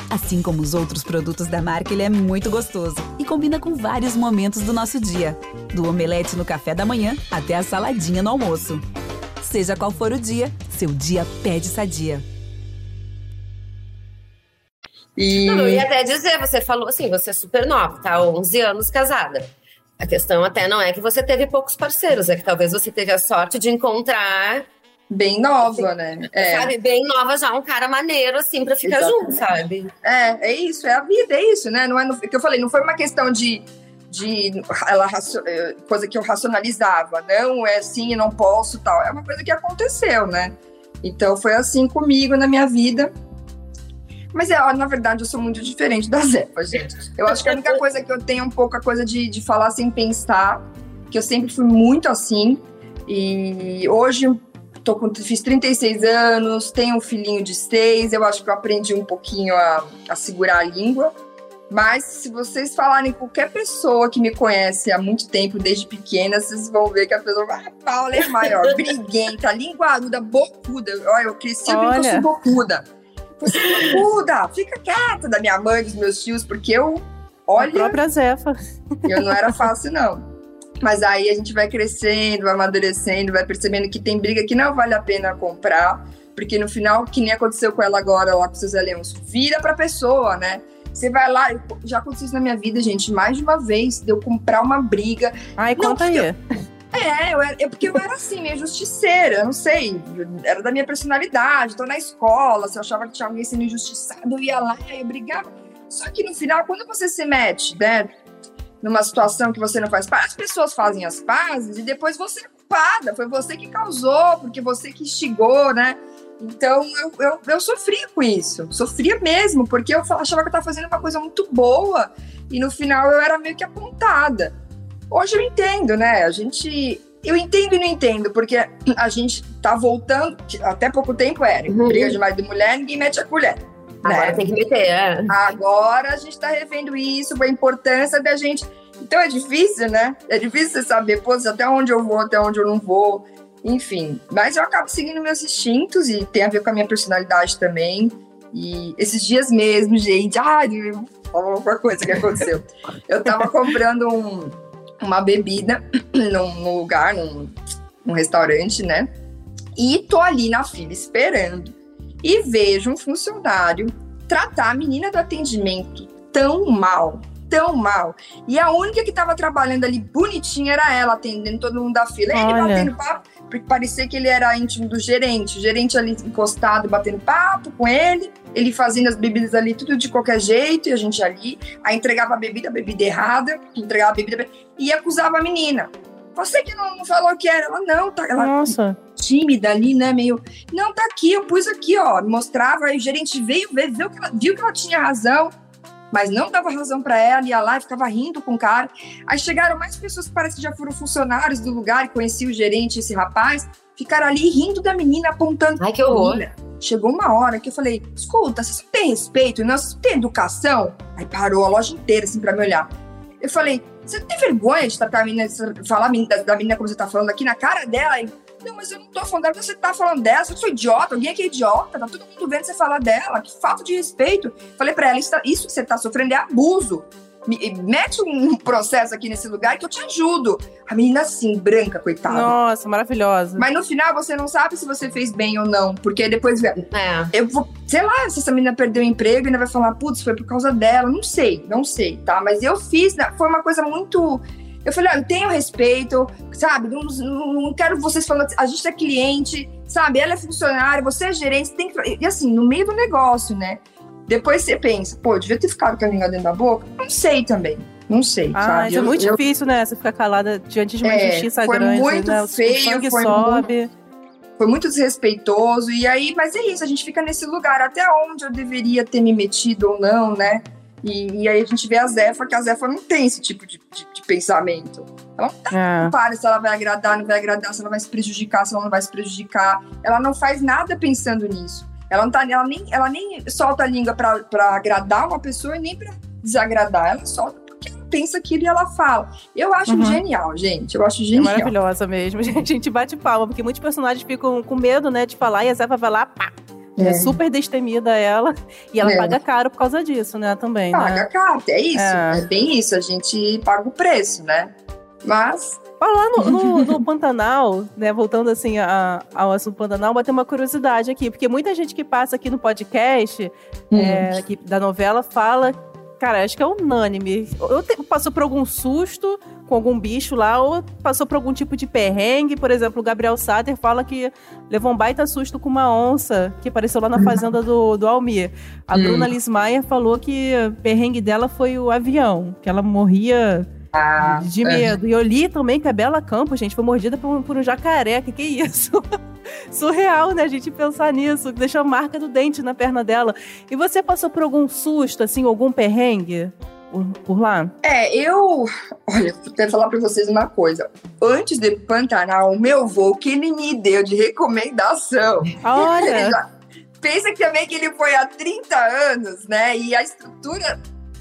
Speaker 1: Assim como os outros produtos da marca, ele é muito gostoso e combina com vários momentos do nosso dia, do omelete no café da manhã até a saladinha no almoço. Seja qual for o dia, seu dia pede Sadia.
Speaker 3: E
Speaker 4: Não, eu ia até dizer, você falou assim, você é super nova, tá? 11 anos casada. A questão até não é que você teve poucos parceiros, é que talvez você teve a sorte de encontrar,
Speaker 3: bem nova, né? É.
Speaker 4: sabe, bem nova já, um cara maneiro, assim, pra ficar
Speaker 3: Exatamente.
Speaker 4: junto, sabe?
Speaker 3: É, é isso, é a vida, é isso, né? Não é no, que eu falei, não foi uma questão de, de ela, eh, coisa que eu racionalizava, não é assim, não posso, tal. É uma coisa que aconteceu, né? Então foi assim comigo na minha vida. Mas é, na verdade, eu sou muito diferente da Zepa, gente. Eu acho que a única coisa que eu tenho é um pouco a coisa de, de falar sem pensar, que eu sempre fui muito assim. E hoje tô com, fiz 36 anos, tenho um filhinho de 6, eu acho que eu aprendi um pouquinho a, a segurar a língua. Mas se vocês falarem com qualquer pessoa que me conhece há muito tempo, desde pequena, vocês vão ver que a pessoa vai, ah, Paula é maior, briguenta, linguaruda, bocuda. Olha, eu cresci
Speaker 2: Olha.
Speaker 3: eu sou bocuda. Você bocuda, fica quieta da minha mãe, dos meus tios, porque eu,
Speaker 2: A
Speaker 3: olha,
Speaker 2: própria Zefa.
Speaker 3: eu não era fácil, não. Mas aí a gente vai crescendo, vai amadurecendo, vai percebendo que tem briga que não vale a pena comprar, porque no final, que nem aconteceu com ela agora lá com seus leões, vira pra pessoa, né? Você vai lá, eu- já aconteceu isso na minha vida, gente, mais de uma vez, de eu comprar uma briga.
Speaker 2: Ai,
Speaker 3: Não,
Speaker 2: conta aí.
Speaker 3: É, eu era, é porque eu era assim, meio justiceira, eu não sei, era da minha personalidade, tô na escola, se eu achava que tinha alguém sendo injustiçado, eu ia lá, eu brigava. Só que no final, quando você se mete, né, numa situação que você não faz parte, as pessoas fazem as pazes e depois você é culpada, foi você que causou, porque você que instigou, né? Então eu, eu, eu sofria com isso, sofria mesmo, porque eu achava que eu estava fazendo uma coisa muito boa e no final eu era meio que apontada. Hoje eu entendo, né? A gente. Eu entendo e não entendo, porque a gente tá voltando, até pouco tempo era,
Speaker 4: Uhum.
Speaker 3: briga de marido e mulher, ninguém mete a colher.
Speaker 4: Agora
Speaker 3: né?
Speaker 4: tem que meter, é.
Speaker 3: Agora a gente tá revendo isso, a importância da gente. Então é difícil, né? É difícil você saber, pô, até onde eu vou, até onde eu não vou. Enfim, mas eu acabo seguindo meus instintos e tem a ver com a minha personalidade também. E esses dias mesmo, gente, ai, eu vou falar uma coisa que aconteceu. Eu tava comprando um- uma bebida num, lugar, num, num restaurante, né? E tô ali na fila esperando. E vejo um funcionário tratar a menina do atendimento tão mal, tão mal. E a única que tava trabalhando ali bonitinha era ela, atendendo todo mundo da fila. Ele
Speaker 2: Olha.
Speaker 3: batendo papo, porque parecia que ele era íntimo do gerente. O gerente ali encostado, batendo papo com ele. Ele fazendo as bebidas ali tudo de qualquer jeito, e a gente ali. Aí entregava a bebida, a bebida errada, entregava a bebida e acusava a menina. Você que não, não falou que era. Ela não, tá. Ela,
Speaker 2: Nossa.
Speaker 3: tímida ali, né? Meio. Não, tá aqui, eu pus aqui, ó. Mostrava, aí o gerente veio ver, viu que ela, viu que ela tinha razão, mas não dava razão pra ela, ia lá e ficava rindo com o cara. Aí chegaram mais pessoas que parece que já foram funcionários do lugar e conheciam o gerente, esse rapaz, ficaram ali rindo da menina, apontando.
Speaker 4: Ai, que horror.
Speaker 3: Chegou uma hora que eu falei: escuta, vocês não têm respeito, não, vocês não têm educação? Aí parou a loja inteira assim pra me olhar. Eu falei: você não tem vergonha de tratar a menina, falar da menina como você tá falando aqui na cara dela? E Não, mas eu não tô falando dela, você tá falando dela, eu sou idiota, alguém aqui é idiota, tá todo mundo vendo você falar dela, que falta de respeito. Falei pra ela, isso, que você tá sofrendo é abuso. Me, mete um processo aqui nesse lugar que eu te ajudo. A menina assim, branca, coitada.
Speaker 2: Nossa, maravilhosa.
Speaker 3: Mas no final você não sabe se você fez bem ou não, porque depois
Speaker 4: É.
Speaker 3: eu vou, sei lá, se essa menina perdeu o emprego e ainda vai falar, putz, foi por causa dela. Não sei, não sei, tá? Mas eu fiz, né, foi uma coisa muito. Eu falei, olha, eu tenho respeito, sabe? Não, não, não quero vocês falando, a gente é cliente, sabe? Ela é funcionária, você é gerente, tem que. E assim, no meio do negócio, né? Depois você pensa, pô, eu devia ter ficado com a língua dentro da boca? Não sei também. Não sei,
Speaker 2: Ah,
Speaker 3: sabe?
Speaker 2: isso é
Speaker 3: Eu-
Speaker 2: muito
Speaker 3: eu-
Speaker 2: difícil, né? Você ficar calada diante de uma
Speaker 3: É,
Speaker 2: injustiça
Speaker 3: foi
Speaker 2: grande,
Speaker 3: muito
Speaker 2: né? O
Speaker 3: feio,
Speaker 2: sangue
Speaker 3: foi
Speaker 2: sobe.
Speaker 3: foi muito desrespeitoso. E aí, mas é isso, a gente fica nesse lugar. Até onde eu deveria ter me metido ou não, né? E, e aí a gente vê a Zefa, que a Zefa não tem esse tipo de, de- de pensamento. Ela não tá
Speaker 2: É.
Speaker 3: preocupada se ela vai agradar, não vai agradar, se ela vai se prejudicar, se ela não vai se prejudicar. Ela não faz nada pensando nisso. Ela, não tá, ela, nem, ela nem solta a língua pra, pra agradar uma pessoa e nem pra desagradar. Ela solta porque ela pensa aquilo e ela fala. Eu acho
Speaker 2: Uhum.
Speaker 3: genial, gente. Eu acho
Speaker 2: É
Speaker 3: genial.
Speaker 2: maravilhosa mesmo. A gente bate palma, porque muitos personagens ficam com medo, né, de falar, e a Zefa vai lá, pá. É,
Speaker 3: É.
Speaker 2: super destemida ela. E ela
Speaker 3: É.
Speaker 2: paga caro por causa disso, né, também,
Speaker 3: Paga
Speaker 2: né?
Speaker 3: caro, é isso.
Speaker 2: É.
Speaker 3: É. bem isso. A gente paga o preço, né? Mas,
Speaker 2: Falar no, no- no Pantanal, né, voltando assim a- ao assunto Pantanal, bater uma curiosidade aqui, porque muita gente que passa aqui no podcast
Speaker 3: hum,
Speaker 2: é, da novela fala, cara, acho que é unânime. Ou te- passou por algum susto com algum bicho lá, ou passou por algum tipo de perrengue. Por exemplo, o Gabriel Sater fala que levou um baita susto com uma onça que apareceu lá na fazenda do, do Almir. A
Speaker 3: Hum.
Speaker 2: Bruna Lismayer falou que o perrengue dela foi o avião, que ela morria
Speaker 3: ah,
Speaker 2: de medo. E eu li também que a Bela Campos, gente, foi mordida por um, por um jacaré. Que que é isso? Surreal, né, a gente pensar nisso. Deixou a marca do dente na perna dela. E você passou por algum susto, assim, algum perrengue por, por lá?
Speaker 3: É, eu. Olha, vou até falar pra vocês uma coisa. Antes de Pantanal, o meu voo, que ele me deu de recomendação.
Speaker 2: Olha,
Speaker 3: já- Pensa que também que ele foi há 30 anos, né? E a estrutura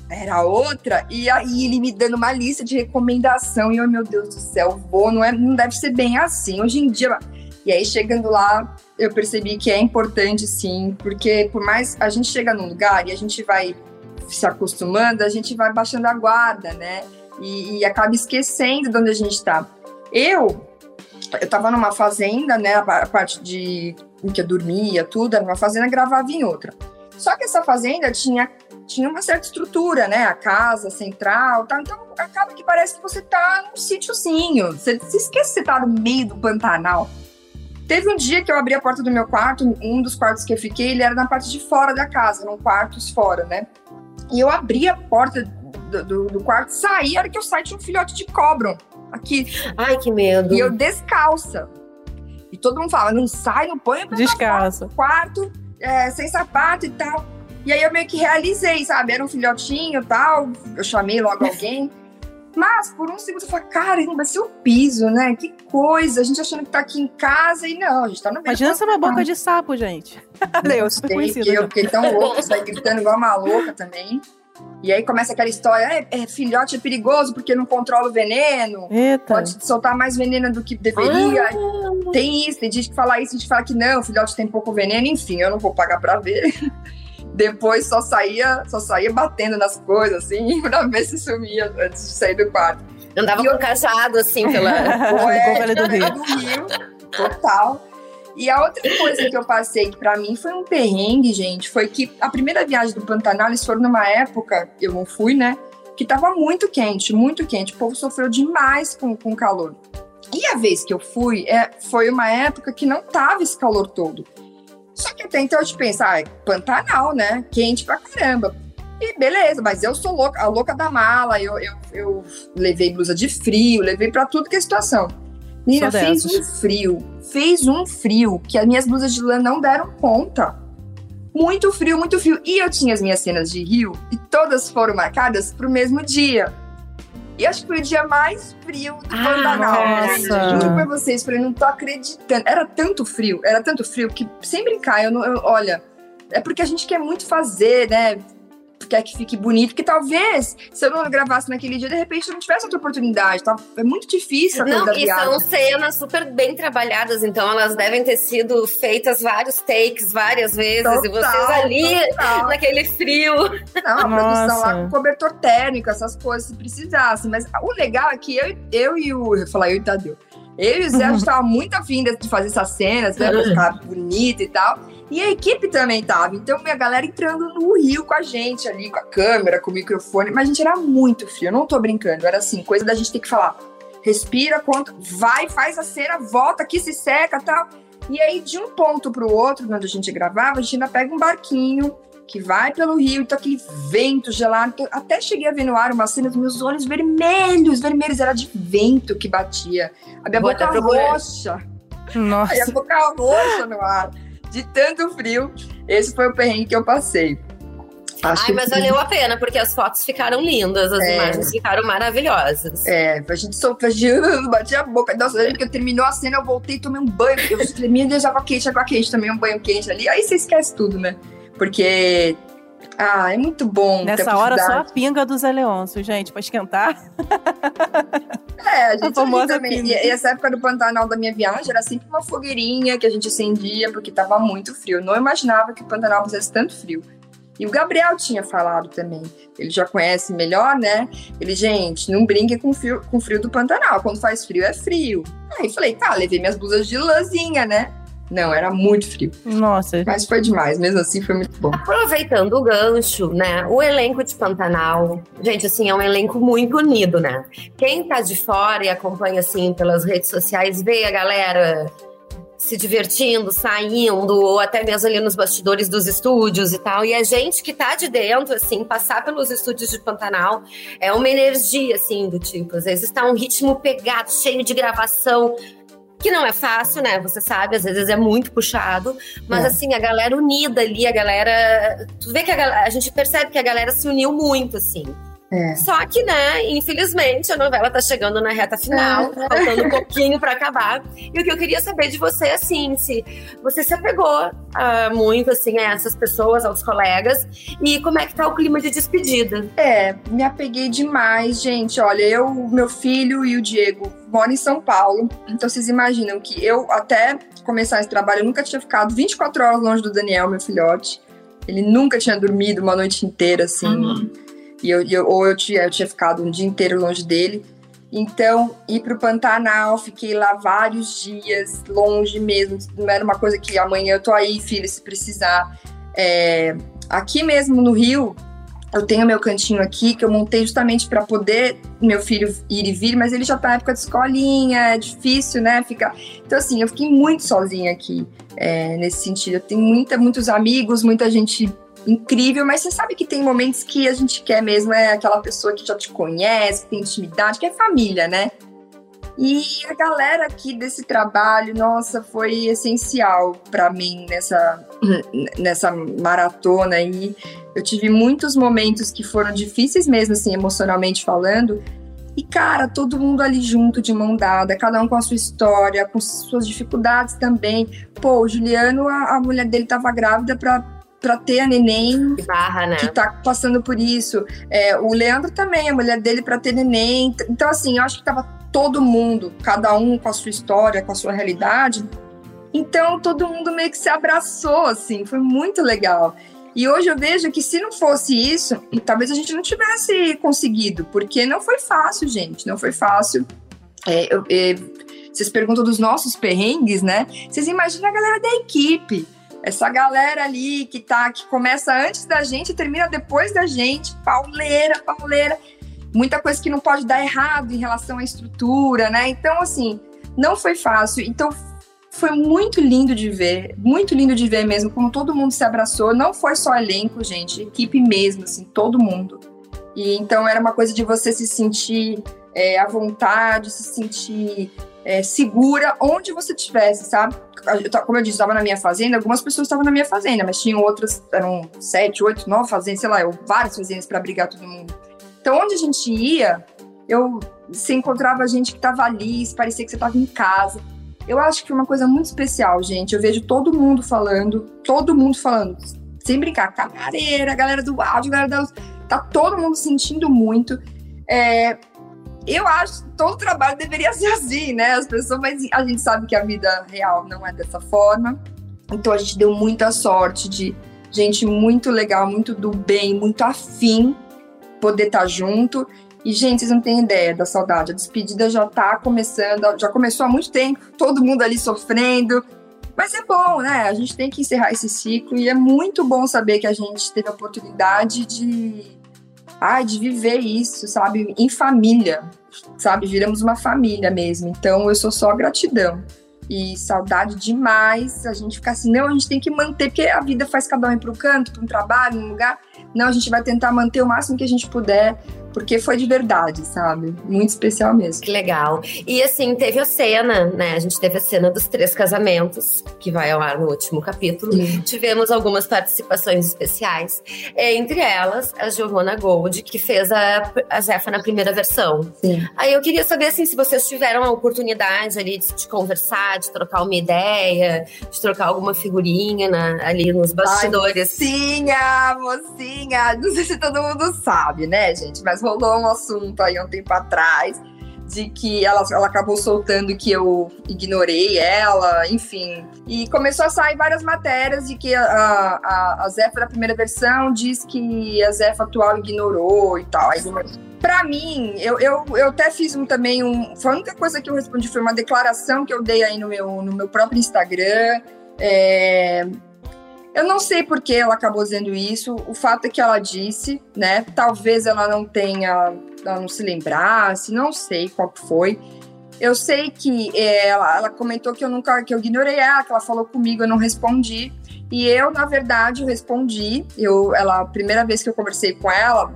Speaker 3: era outra. E aí ele me dando uma lista de recomendação. E eu, meu Deus do céu, voo não, é, não deve ser bem assim. Hoje em dia. E aí, chegando lá, eu percebi que é importante sim, porque por mais a gente chega num lugar e a gente vai se acostumando, a gente vai baixando a guarda, né? E, e acaba esquecendo de onde a gente tá. Eu, eu tava numa fazenda, né? A pa- a parte de em que eu dormia, tudo, era uma fazenda, gravava em outra. Só que essa fazenda tinha, tinha uma certa estrutura, né? A casa central, tá? então acaba que parece que você tá num sítiozinho. Você se esquece que você tá no meio do Pantanal. Teve um dia que eu abri a porta do meu quarto, um dos quartos que eu fiquei, ele era na parte de fora da casa, eram quartos fora, né? E eu abri a porta do, do, do quarto, saí, a hora que eu saí tinha um filhote de cobra aqui.
Speaker 4: Ai, que medo.
Speaker 3: E eu descalça. E todo mundo fala, não sai, não põe pra
Speaker 2: descalça.
Speaker 3: quarto, é, sem sapato e tal. E aí eu meio que realizei, sabe? Era um filhotinho e tal. Eu chamei logo alguém. Mas por um segundo eu falei, caramba, seu piso, né? Que coisa. A gente achando que tá aqui em casa e não, a gente tá no meio
Speaker 2: Imagina
Speaker 3: do
Speaker 2: ser uma boca de sapo, gente. eu
Speaker 3: Sei que eu
Speaker 2: já.
Speaker 3: fiquei tão louca, saí gritando igual uma louca também. E aí começa aquela história, é, é, filhote é perigoso porque não controla o veneno,
Speaker 2: Eita.
Speaker 3: pode soltar mais veneno do que deveria.
Speaker 4: Ah,
Speaker 3: Tem isso, tem gente que fala isso, tem gente fala que não, filhote tem pouco veneno, enfim, eu não vou pagar pra ver. Depois só saía, só saía batendo nas coisas, assim, pra ver se sumia antes de sair do quarto.
Speaker 4: andava
Speaker 3: E
Speaker 4: com
Speaker 3: eu-
Speaker 4: cajado, assim, pela...
Speaker 3: É,
Speaker 2: do Rio.
Speaker 3: do Rio, total. E a outra coisa que eu passei, que pra mim foi um perrengue, gente, foi que a primeira viagem do Pantanal, eles foram numa época, eu não fui, né? Que tava muito quente, muito quente. O povo sofreu demais com, com o calor. E a vez que eu fui, é, foi uma época que não tava esse calor todo. Só que até então eu te penso, ah, é Pantanal, né? Quente pra caramba. E beleza, mas eu sou louca, a louca da mala, eu, eu, eu levei blusa de frio, levei pra tudo que é situação.
Speaker 2: Sou
Speaker 3: fez um frio, fez um frio que as minhas blusas de lã não deram conta. Muito frio, muito frio. E eu tinha as minhas cenas de rio e todas foram marcadas pro mesmo dia. E acho que foi o dia mais frio do
Speaker 4: Ah,
Speaker 3: Pantanal. gente. Juro pra vocês, falei, não tô acreditando. Era tanto frio, era tanto frio que, sem brincar, eu não. eu- olha, é porque a gente quer muito fazer, né? Quer que fique bonito, porque talvez, se eu não gravasse naquele dia, de repente eu não tivesse outra oportunidade. Tá? É muito difícil a
Speaker 4: Não, e são cenas super bem trabalhadas, então elas devem ter sido feitas vários takes várias vezes, e vocês
Speaker 3: Total,
Speaker 4: ali
Speaker 3: total.
Speaker 4: naquele frio.
Speaker 3: Não, a produção lá com cobertor térmico, essas coisas, se precisasse. Mas o legal é que eu, eu e o. Eu falar eu e o Tadeu. Eu e o Zé, a gente tava muito afim de de fazer essas cenas, né? Pra ficar bonita e tal. E a equipe também tava. Então, minha galera entrando no rio com a gente ali, com a câmera, com o microfone. Mas, gente, era muito frio. Eu não tô brincando. Era assim, coisa da gente ter que falar. Respira, conta, vai, faz a cena, volta aqui, se seca tal. E aí, de um ponto pro outro, onde a gente gravava, a gente ainda pega um barquinho que vai pelo rio, então aquele vento gelado. Então, Até cheguei a ver no ar uma cena dos meus olhos vermelhos, vermelhos, era de vento que batia. A minha
Speaker 4: Vou
Speaker 3: boca roxa.
Speaker 2: Nossa.
Speaker 3: Aí a boca roxa no ar, de tanto frio. Esse foi o perrengue que eu passei. Acho
Speaker 4: Ai,
Speaker 3: que
Speaker 4: mas valeu a pena, porque as fotos ficaram lindas, as
Speaker 3: É.
Speaker 4: imagens ficaram maravilhosas.
Speaker 3: É, a gente sofreu, bati a boca. Nossa, lembra que terminou a cena, eu voltei e tomei um banho. Eu tremia de água quente, água quente, tomei um banho quente ali. Aí você esquece tudo, né? Porque. Ah, é muito bom.
Speaker 2: Nessa hora, só a pinga do Zé Leôncio, gente, pra esquentar.
Speaker 3: É, a gente
Speaker 2: famosa
Speaker 3: ali também. E, e essa época do Pantanal da minha viagem era sempre uma fogueirinha que a gente acendia, porque tava muito frio. Não imaginava que o Pantanal fizesse tanto frio. E o Gabriel tinha falado também. Ele já conhece melhor, né? Ele, gente, não brinque com frio, com frio do Pantanal. Quando faz frio, é frio. Aí falei, tá, levei minhas blusas de lãzinha, né? Não, era muito frio.
Speaker 2: Nossa.
Speaker 3: Mas foi demais, mesmo assim foi muito bom.
Speaker 4: Aproveitando o gancho, né? O elenco de Pantanal, gente, assim, é um elenco muito unido, né? Quem tá de fora e acompanha, assim, pelas redes sociais, vê a galera se divertindo, saindo, ou até mesmo ali nos bastidores dos estúdios e tal. E a gente que tá de dentro, assim, passar pelos estúdios de Pantanal é uma energia, assim, do tipo, às vezes tá um ritmo pegado, cheio de gravação. Que não é fácil, né? Você sabe, às vezes é muito puxado. Mas
Speaker 3: É.
Speaker 4: assim, a galera unida ali, a galera. Tu vê que a, galera, a gente percebe que a galera se uniu muito, assim.
Speaker 3: É.
Speaker 4: Só que, né, infelizmente, a novela tá chegando na reta final,
Speaker 3: É.
Speaker 4: faltando um pouquinho pra acabar. E o que eu queria saber de você, assim, se você se apegou ah, muito, assim, a essas pessoas, aos colegas, e como é que tá o clima de despedida?
Speaker 3: É, me apeguei demais, gente. Olha, eu, meu filho e o Diego moram em São Paulo. Então vocês imaginam que eu, até começar esse trabalho, eu nunca tinha ficado 24 horas longe do Daniel, meu filhote. Ele nunca tinha dormido uma noite inteira, assim. E eu, eu- ou eu tinha, eu tinha ficado um dia inteiro longe dele. Então, ir pro Pantanal, fiquei lá vários dias, longe mesmo. Não era uma coisa que amanhã eu tô aí, filho, se precisar. É, aqui mesmo no Rio, eu tenho meu cantinho aqui que eu montei justamente para poder meu filho ir e vir, mas ele já tá na época de escolinha, é difícil, né? Ficar. Então, assim, eu fiquei muito sozinha aqui é, nesse sentido. Eu tenho muita, muitos amigos, muita gente incrível, mas você sabe que tem momentos que a gente quer mesmo, é aquela pessoa que já te conhece, que tem intimidade, que é família, né? E a galera aqui desse trabalho, nossa, foi essencial para mim nessa, nessa maratona aí. Eu tive muitos momentos que foram difíceis mesmo, assim, emocionalmente falando. E, cara, todo mundo ali junto, de mão dada, cada um com a sua história, com suas dificuldades também. Pô, o Juliano, a, a mulher dele tava grávida pra, pra ter a neném,
Speaker 4: Que barra, né?
Speaker 3: que tá passando por isso. É, o Leandro também, a mulher dele para ter neném. Então, assim, eu acho que tava todo mundo, cada um com a sua história, com a sua realidade. Então, todo mundo meio que se abraçou, assim, foi muito legal. E hoje eu vejo que se não fosse isso, talvez a gente não tivesse conseguido, porque não foi fácil, gente, não foi fácil. É, eu- é, vocês perguntam dos nossos perrengues, né? Vocês imaginam a galera da equipe. Essa galera ali que tá, que começa antes da gente e termina depois da gente, pauleira, pauleira. Muita coisa que não pode dar errado em relação à estrutura, né? Então, assim, não foi fácil. Então, foi muito lindo de ver, muito lindo de ver mesmo como todo mundo se abraçou. Não foi só elenco, gente, equipe mesmo, assim, todo mundo. E então era uma coisa de você se sentir é, à vontade, se sentir é, segura onde você estivesse, sabe? Eu como eu disse, estava na minha fazenda, algumas pessoas estavam na minha fazenda, mas tinham outras, eram sete, oito, nove fazendas, sei lá, eu, várias fazendas para abrigar todo mundo. Então, onde a gente ia, eu você encontrava gente que estava ali, parecia que você estava em casa. Eu acho que foi uma coisa muito especial, gente. Eu vejo todo mundo falando, todo mundo falando. sem brincar, camareira, galera do áudio, galera da luz, tá todo mundo sentindo muito. É, eu acho que todo trabalho deveria ser assim, né? As pessoas, mas a gente sabe que a vida real não é dessa forma. Então a gente deu muita sorte de gente muito legal, muito do bem, muito afim poder estar tá junto. E, gente, vocês não têm ideia da saudade. A despedida já tá começando, já começou há muito tempo, todo mundo ali sofrendo. Mas é bom, né? A gente tem que encerrar esse ciclo e é muito bom saber que a gente teve a oportunidade de ah, de viver isso, sabe, em família, sabe, viramos uma família mesmo. Então eu sou só gratidão e saudade demais. A gente fica assim, não, a gente tem que manter, porque a vida faz cada um ir para o canto, para um trabalho, um lugar. Não, a gente vai tentar manter o máximo que a gente puder porque foi de verdade, sabe? Muito especial mesmo.
Speaker 4: Que legal. E assim, teve a cena, né? A gente teve a cena dos três casamentos, que vai ao ar no último capítulo. Sim. Tivemos algumas participações especiais. Entre elas, a Giovanna Gold, que fez a, a Zefa na primeira versão.
Speaker 3: Sim.
Speaker 4: Aí eu queria saber, assim, se vocês tiveram a oportunidade ali de, de conversar, de trocar uma ideia, de trocar alguma figurinha na, ali nos bastidores.
Speaker 3: Ai, mocinha, mocinha. Não sei se todo mundo sabe, né, gente? Mas rolou um assunto aí um tempo atrás de que ela, ela acabou soltando que eu ignorei ela, enfim. E começou a sair várias matérias de que a, a, a Zefa da primeira versão diz que a Zefa atual ignorou e tal. Aí, pra mim, eu, eu, eu até fiz um, também um. Foi a única coisa que eu respondi foi uma declaração que eu dei aí no meu, no meu próprio Instagram. É, eu não sei por que ela acabou dizendo isso. O fato é que ela disse, né? Talvez ela não tenha, ela não se lembrasse, não sei qual foi. Eu sei que é, ela, ela, comentou que eu nunca, que eu ignorei ela, que ela falou comigo, eu não respondi. E eu, na verdade, respondi. Eu, ela, a primeira vez que eu conversei com ela,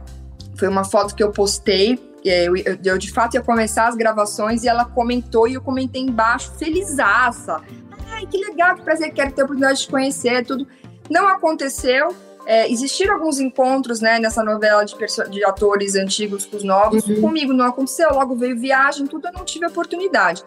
Speaker 3: foi uma foto que eu postei. Eu, eu, eu de fato ia começar as gravações e ela comentou e eu comentei embaixo, felizaça. Ai, que legal, que prazer, quero ter a oportunidade de conhecer, tudo. Não aconteceu. É, existiram alguns encontros né, nessa novela de, de atores antigos com os novos. Uhum. Comigo não aconteceu, logo veio viagem, tudo, eu não tive oportunidade.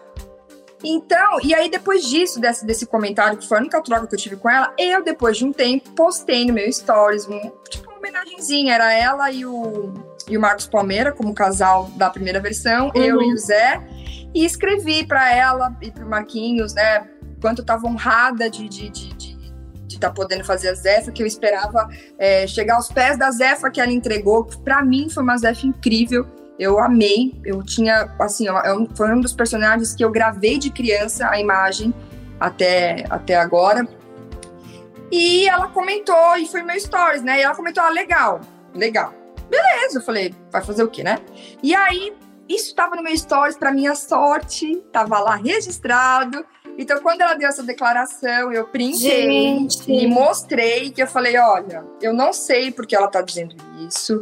Speaker 3: Então, e aí depois disso, desse, desse comentário, que foi a única troca que eu tive com ela, eu, depois de um tempo, postei no meu stories, um, tipo uma homenagenzinha. Era ela e o, e o Marcos Palmeira, como casal da primeira versão, uhum. eu e o Zé, e escrevi para ela e pro Marquinhos, né, quanto eu tava honrada de, de, de, de de estar tá podendo fazer a Zefa, que eu esperava é, chegar aos pés da Zefa que ela entregou. Para mim foi uma Zefa incrível. Eu amei. Eu tinha, assim, eu, foi um dos personagens que eu gravei de criança a imagem até, até agora. E ela comentou, e foi meu stories, né? E ela comentou: ah, legal, legal. Beleza, eu falei, vai fazer o quê, né? E aí, isso estava no meu stories, para minha sorte, tava lá registrado. Então, quando ela deu essa declaração, eu printei e mostrei que eu falei: olha, eu não sei porque ela tá dizendo isso.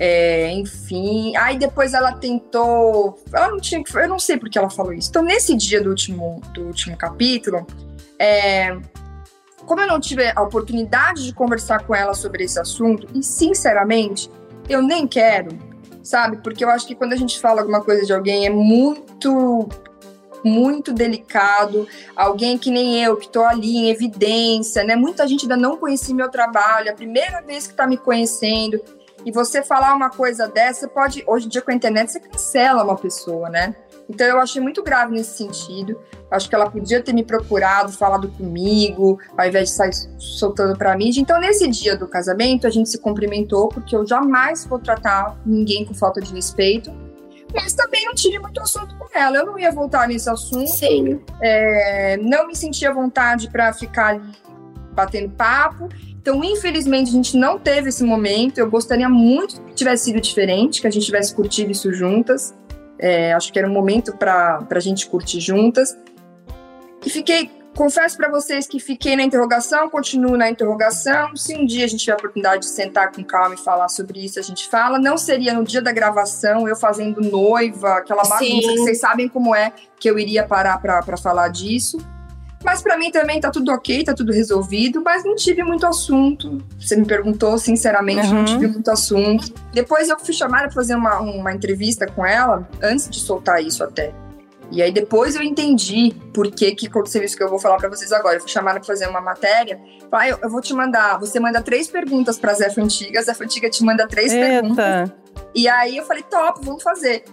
Speaker 3: É, enfim, aí depois ela tentou. Ela não tinha que. Eu não sei porque ela falou isso. Então, nesse dia do último, do último capítulo, é, como eu não tive a oportunidade de conversar com ela sobre esse assunto, e sinceramente, eu nem quero, sabe? Porque eu acho que quando a gente fala alguma coisa de alguém é muito muito delicado, alguém que nem eu, que estou ali em evidência, né? Muita gente ainda não conhecia meu trabalho, é a primeira vez que está me conhecendo, e você falar uma coisa dessa, pode, hoje em dia com a internet, você cancela uma pessoa, né? Então eu achei muito grave nesse sentido. Acho que ela podia ter me procurado, falado comigo, ao invés de sair soltando para mim. Então nesse dia do casamento a gente se cumprimentou, porque eu jamais vou tratar ninguém com falta de respeito mas também não tive muito assunto com ela. Eu não ia voltar nesse assunto.
Speaker 4: Sim.
Speaker 3: É, não me sentia vontade para ficar ali batendo papo. Então, infelizmente, a gente não teve esse momento. Eu gostaria muito que tivesse sido diferente, que a gente tivesse curtido isso juntas. É, acho que era um momento para a gente curtir juntas. E fiquei Confesso para vocês que fiquei na interrogação, continuo na interrogação. Se um dia a gente tiver a oportunidade de sentar com calma e falar sobre isso, a gente fala. Não seria no dia da gravação, eu fazendo noiva, aquela bagunça que vocês sabem como é que eu iria parar para falar disso. Mas para mim também tá tudo ok, tá tudo resolvido, mas não tive muito assunto. Você me perguntou, sinceramente, uhum. não tive muito assunto. Depois eu fui chamada para fazer uma, uma entrevista com ela, antes de soltar isso até. E aí depois eu entendi por que que aconteceu isso que eu vou falar para vocês agora. Eu fui chamada para fazer uma matéria. Falei, ah, eu, eu, vou te mandar, você manda três perguntas pra Zefa Antiga, a Zefa Antiga te manda três
Speaker 2: Eita.
Speaker 3: perguntas. E aí eu falei, top, vamos fazer.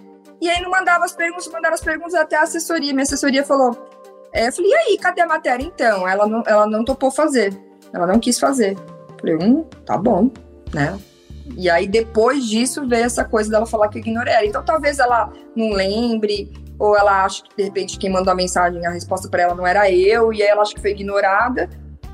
Speaker 3: E aí não mandava as perguntas, mandaram as perguntas até a assessoria. Minha assessoria falou, é, eu falei, e aí, cadê a matéria então? Ela não, ela não topou fazer, ela não quis fazer. Eu falei, hum, tá bom, né? E aí, depois disso, veio essa coisa dela falar que eu ignorei ela. Então, talvez ela não lembre, ou ela acha que, de repente, quem mandou a mensagem, a resposta para ela não era eu, e aí ela acha que foi ignorada.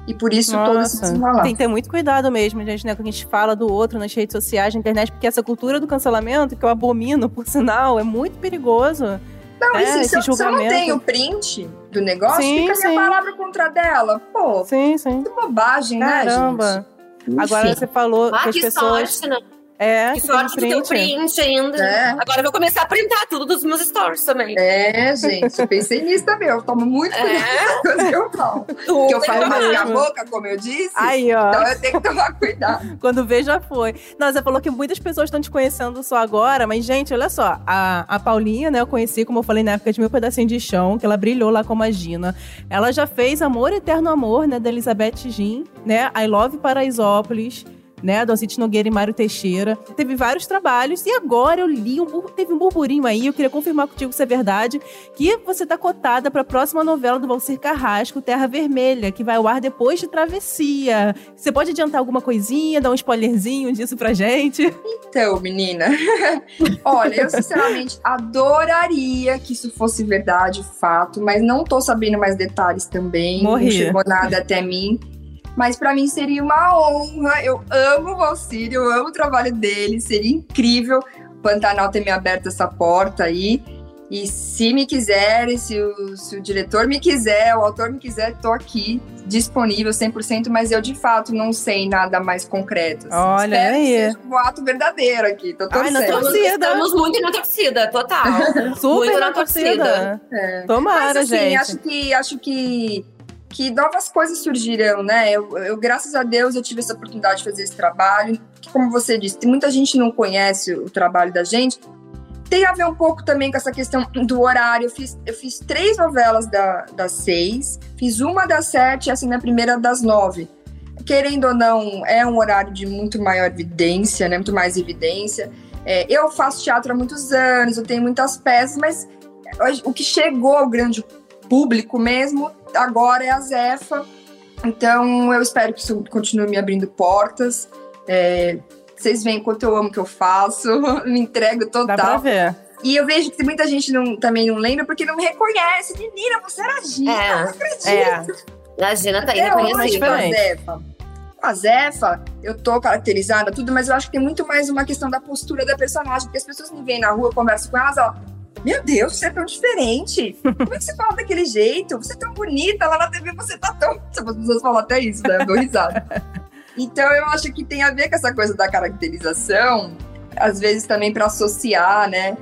Speaker 3: E por isso
Speaker 2: Nossa.
Speaker 3: todo esse desenrolar.
Speaker 2: Tem que ter muito cuidado mesmo, gente, né? Quando a gente fala do outro nas redes sociais, na internet, porque essa cultura do cancelamento, que eu abomino, por sinal, é muito perigoso.
Speaker 3: Não,
Speaker 2: É,
Speaker 3: e se,
Speaker 2: esse
Speaker 3: se, eu, se eu não tenho print do negócio,
Speaker 2: Sim,
Speaker 3: fica a minha
Speaker 2: sim.
Speaker 3: palavra contra a dela. Pô,
Speaker 2: Sim, sim.
Speaker 3: que bobagem, né,
Speaker 2: Caramba.
Speaker 3: gente?
Speaker 2: Agora
Speaker 3: Enfim.
Speaker 2: você falou
Speaker 4: Ah,
Speaker 2: que as pessoas.
Speaker 4: sorte, né?
Speaker 2: É,
Speaker 4: Que
Speaker 2: que tem
Speaker 4: sorte teu print ainda.
Speaker 3: É.
Speaker 4: Agora eu vou começar a printar tudo dos meus stories também.
Speaker 3: É, gente, eu pensei nisso também. Eu tomo muito cuidado
Speaker 4: É.
Speaker 3: com as que eu falo. Porque eu falo
Speaker 4: é
Speaker 3: mais a boca, como eu disse.
Speaker 2: Aí, ó.
Speaker 3: Então eu tenho que tomar cuidado.
Speaker 2: Quando vê, já foi. Não, você falou que muitas pessoas estão te conhecendo só agora, mas, gente, olha só. A, a Paulinha, né, eu conheci, como eu falei na época de Meu Pedacinho de Chão, que ela brilhou lá como a Gina. Ela já fez Amor Eterno Amor, né, da Elizabeth Gin, né? I Love Paraisópolis. Né, do City Nogueira e Mário Teixeira. Teve vários trabalhos e agora eu li, um, teve um burburinho aí, eu queria confirmar contigo se é verdade, que você tá cotada para a próxima novela do Valcir Carrasco, Terra Vermelha, que vai ao ar depois de Travessia. Você pode adiantar alguma coisinha, dar um spoilerzinho disso pra gente?
Speaker 3: Então, menina. Olha, eu sinceramente adoraria que isso fosse verdade, fato, mas não tô sabendo mais detalhes também.
Speaker 2: Morri.
Speaker 3: Não chegou nada até mim. Mas pra mim seria uma honra. Eu amo o Valcírio, eu amo o trabalho dele, seria incrível o Pantanal ter me aberto essa porta aí. E se me quiserem, se o, se o diretor me quiser, o autor me quiser, tô aqui disponível 100%, mas eu de fato não sei nada mais concreto. assim.
Speaker 2: Olha
Speaker 3: Espero que
Speaker 2: aí.
Speaker 3: seja um ato verdadeiro aqui, tô
Speaker 2: Ai, na torcida.
Speaker 4: estamos muito na torcida, total.
Speaker 2: Super
Speaker 4: Muito
Speaker 2: na
Speaker 4: na
Speaker 2: torcida.
Speaker 3: É.
Speaker 2: Tomara,
Speaker 3: Mas assim,
Speaker 2: gente.
Speaker 3: acho que acho que que novas coisas surgirão, né? Eu, eu, graças a Deus, eu tive essa oportunidade de fazer esse trabalho. Que, como você disse, muita gente não conhece o trabalho da gente. Tem a ver um pouco também com essa questão do horário. Eu fiz, eu fiz três novelas da, das seis, fiz uma das sete e assim, a primeira das nove. Querendo ou não, é um horário de muito maior evidência, né? Muito mais evidência. É, eu faço teatro há muitos anos, eu tenho muitas peças, mas o que chegou ao grande público mesmo agora é a Zefa. Então eu espero que isso continue me abrindo portas. É, vocês veem quanto eu amo o que eu faço, me entrego
Speaker 2: Dá pra
Speaker 3: total.
Speaker 2: ver.
Speaker 3: E eu vejo que muita gente não, também não lembra porque não me reconhece. Menina, você era a Gina,
Speaker 4: É.
Speaker 3: não acredito.
Speaker 2: É.
Speaker 4: A Gina tá aí reconhecida.
Speaker 3: a. Zefa. Com a Zefa, eu tô caracterizada, tudo, mas eu acho que tem muito mais uma questão da postura da personagem, porque as pessoas me veem na rua, eu converso com elas, ó. Meu Deus, você é tão diferente. Como é que você fala daquele jeito? Você é tão bonita, lá na TV você tá tão. As pessoas falam até isso, né? Eu dou risada. Então eu acho que tem a ver com essa coisa da caracterização, às vezes também para associar, né?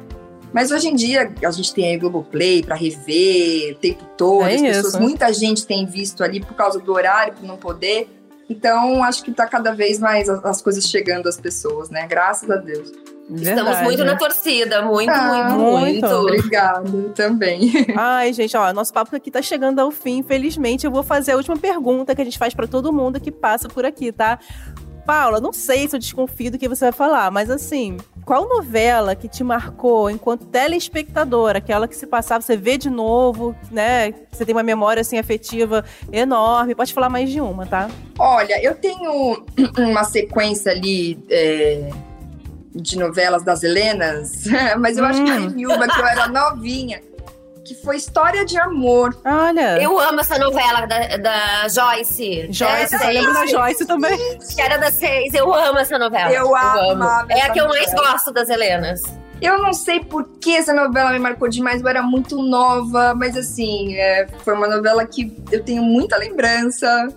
Speaker 3: Mas hoje em dia a gente tem aí o Globoplay para rever o tempo todo,
Speaker 2: É
Speaker 3: as pessoas,
Speaker 2: isso.
Speaker 3: muita gente tem visto ali por causa do horário, por não poder. Então acho que tá cada vez mais as, as coisas chegando às pessoas, né? Graças a Deus.
Speaker 4: Estamos
Speaker 2: Verdade.
Speaker 4: muito na torcida, muito,
Speaker 3: Ah,
Speaker 4: muito, muito.
Speaker 2: muito.
Speaker 3: Obrigada também.
Speaker 2: Ai, gente, ó, nosso papo aqui tá chegando ao fim. Infelizmente, eu vou fazer a última pergunta que a gente faz pra todo mundo que passa por aqui, tá? Paula, não sei se eu desconfio do que você vai falar, mas assim, qual novela que te marcou enquanto telespectadora? Aquela que se passar, você vê de novo, né? Você tem uma memória assim afetiva enorme. Pode falar mais de uma, tá?
Speaker 3: Olha, eu tenho uma sequência ali é, de novelas das Helenas, mas eu acho que
Speaker 2: Hum.
Speaker 3: teve uma que eu era novinha, que foi História de Amor.
Speaker 2: Olha,
Speaker 4: Eu amo essa novela da, da Joyce.
Speaker 2: Joyce,
Speaker 4: é,
Speaker 2: só lembro da Joyce também.
Speaker 4: que era das seis. Eu amo essa novela.
Speaker 3: Eu amava
Speaker 4: É
Speaker 3: essa
Speaker 4: a que eu mais
Speaker 3: novela.
Speaker 4: gosto das Helenas.
Speaker 3: Eu não sei por que essa novela me marcou demais, eu era muito nova, mas assim, é, foi uma novela que eu tenho muita lembrança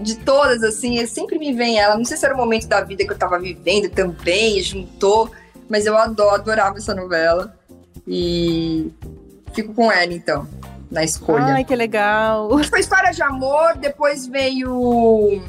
Speaker 3: de todas, assim, eu sempre me vem ela. Não sei se era o momento da vida que eu tava vivendo também, juntou, mas eu adoro, adorava essa novela. E fico com ela, então, na escolha.
Speaker 2: Ai, que legal.
Speaker 3: Foi História de Amor, depois veio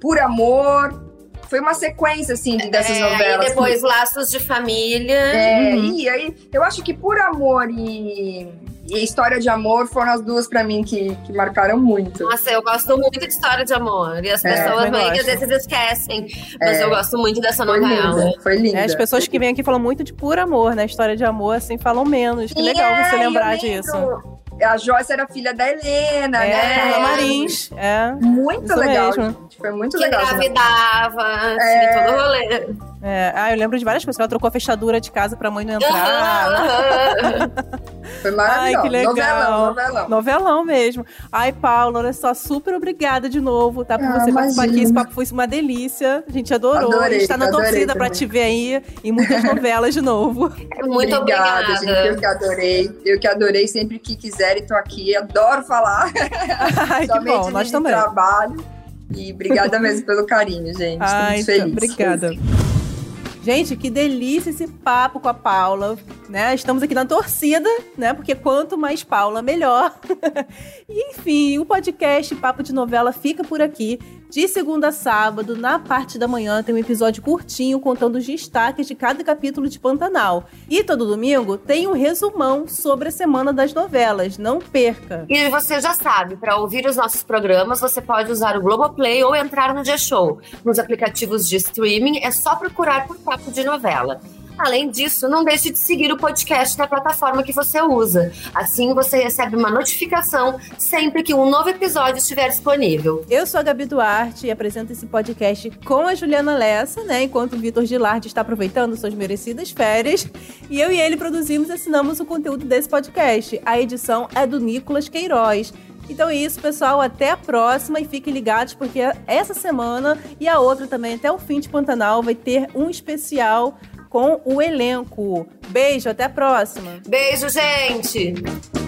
Speaker 3: Por Amor, foi uma sequência, assim, de- dessas
Speaker 4: É,
Speaker 3: novelas.
Speaker 4: E depois Laços de Família.
Speaker 3: É, e aí, eu acho que Por Amor e, e História de Amor foram as duas pra mim que, que marcaram muito.
Speaker 4: Nossa, eu gosto muito de história de amor. E as
Speaker 3: É,
Speaker 4: pessoas meio que às vezes esquecem. Mas
Speaker 3: É.
Speaker 4: eu gosto muito dessa
Speaker 3: Foi
Speaker 4: novela.
Speaker 3: linda, foi linda.
Speaker 2: É, as pessoas que vêm aqui falam muito de puro amor, né? História de amor, assim, falam menos. Que
Speaker 3: E
Speaker 2: legal
Speaker 3: é,
Speaker 2: você lembrar
Speaker 3: eu lembro,
Speaker 2: disso.
Speaker 3: A Joyce era filha da Helena,
Speaker 2: É,
Speaker 3: né?
Speaker 2: Carla Marins. É.
Speaker 3: Muito
Speaker 2: Isso
Speaker 3: legal,
Speaker 2: mesmo.
Speaker 3: gente. Foi muito
Speaker 4: Que
Speaker 3: legal.
Speaker 4: engravidava,
Speaker 3: É.
Speaker 4: assim, todo rolê.
Speaker 2: É, ah, eu lembro de várias coisas. Ela trocou a fechadura de casa pra mãe não entrar.
Speaker 4: Aham.
Speaker 3: Foi
Speaker 2: Ai,
Speaker 3: maravilhoso.
Speaker 2: que legal.
Speaker 3: Novelão, novelão.
Speaker 2: Novelão mesmo. Ai, Paula, olha só, super obrigada de novo, tá? Por
Speaker 3: Ah,
Speaker 2: você participar aqui. Esse papo foi uma delícia. A gente adorou.
Speaker 3: Adorei,
Speaker 2: a gente tá na torcida pra te ver aí em muitas novelas de novo.
Speaker 4: Muito obrigada.
Speaker 3: gente. Eu que adorei. Eu que adorei. Sempre que quiserem, tô aqui. Adoro falar.
Speaker 2: Ai, que bom, nós também.
Speaker 3: trabalho. E obrigada mesmo pelo carinho, gente.
Speaker 2: Ai,
Speaker 3: muito
Speaker 2: então,
Speaker 3: feliz.
Speaker 2: obrigada. Gente, que delícia esse papo com a Paula, né? Estamos aqui na torcida, né? Porque quanto mais Paula, melhor. e, enfim, o podcast Papo de Novela fica por aqui. De segunda a sábado, na parte da manhã, tem um episódio curtinho contando os destaques de cada capítulo de Pantanal. E todo domingo tem um resumão sobre a semana das novelas. Não perca!
Speaker 4: E você já sabe, para ouvir os nossos programas, você pode usar o Globoplay ou entrar no G-Show. Nos aplicativos de streaming, é só procurar por Papo de Novela. Além disso, não deixe de seguir o podcast na plataforma que você usa. Assim, você recebe uma notificação sempre que um novo episódio estiver disponível.
Speaker 2: Eu sou a Gabi Duarte e apresento esse podcast com a Juliana Lessa, né? Enquanto o Vitor Gilardi está aproveitando suas merecidas férias. E eu e ele produzimos e assinamos o conteúdo desse podcast. A edição é do Nicolas Queiroz. Então é isso, pessoal. Até a próxima e fiquem ligados, porque essa semana e a outra também, até o fim de Pantanal, vai ter um especial com o elenco. Beijo, até a próxima.
Speaker 4: Beijo, gente!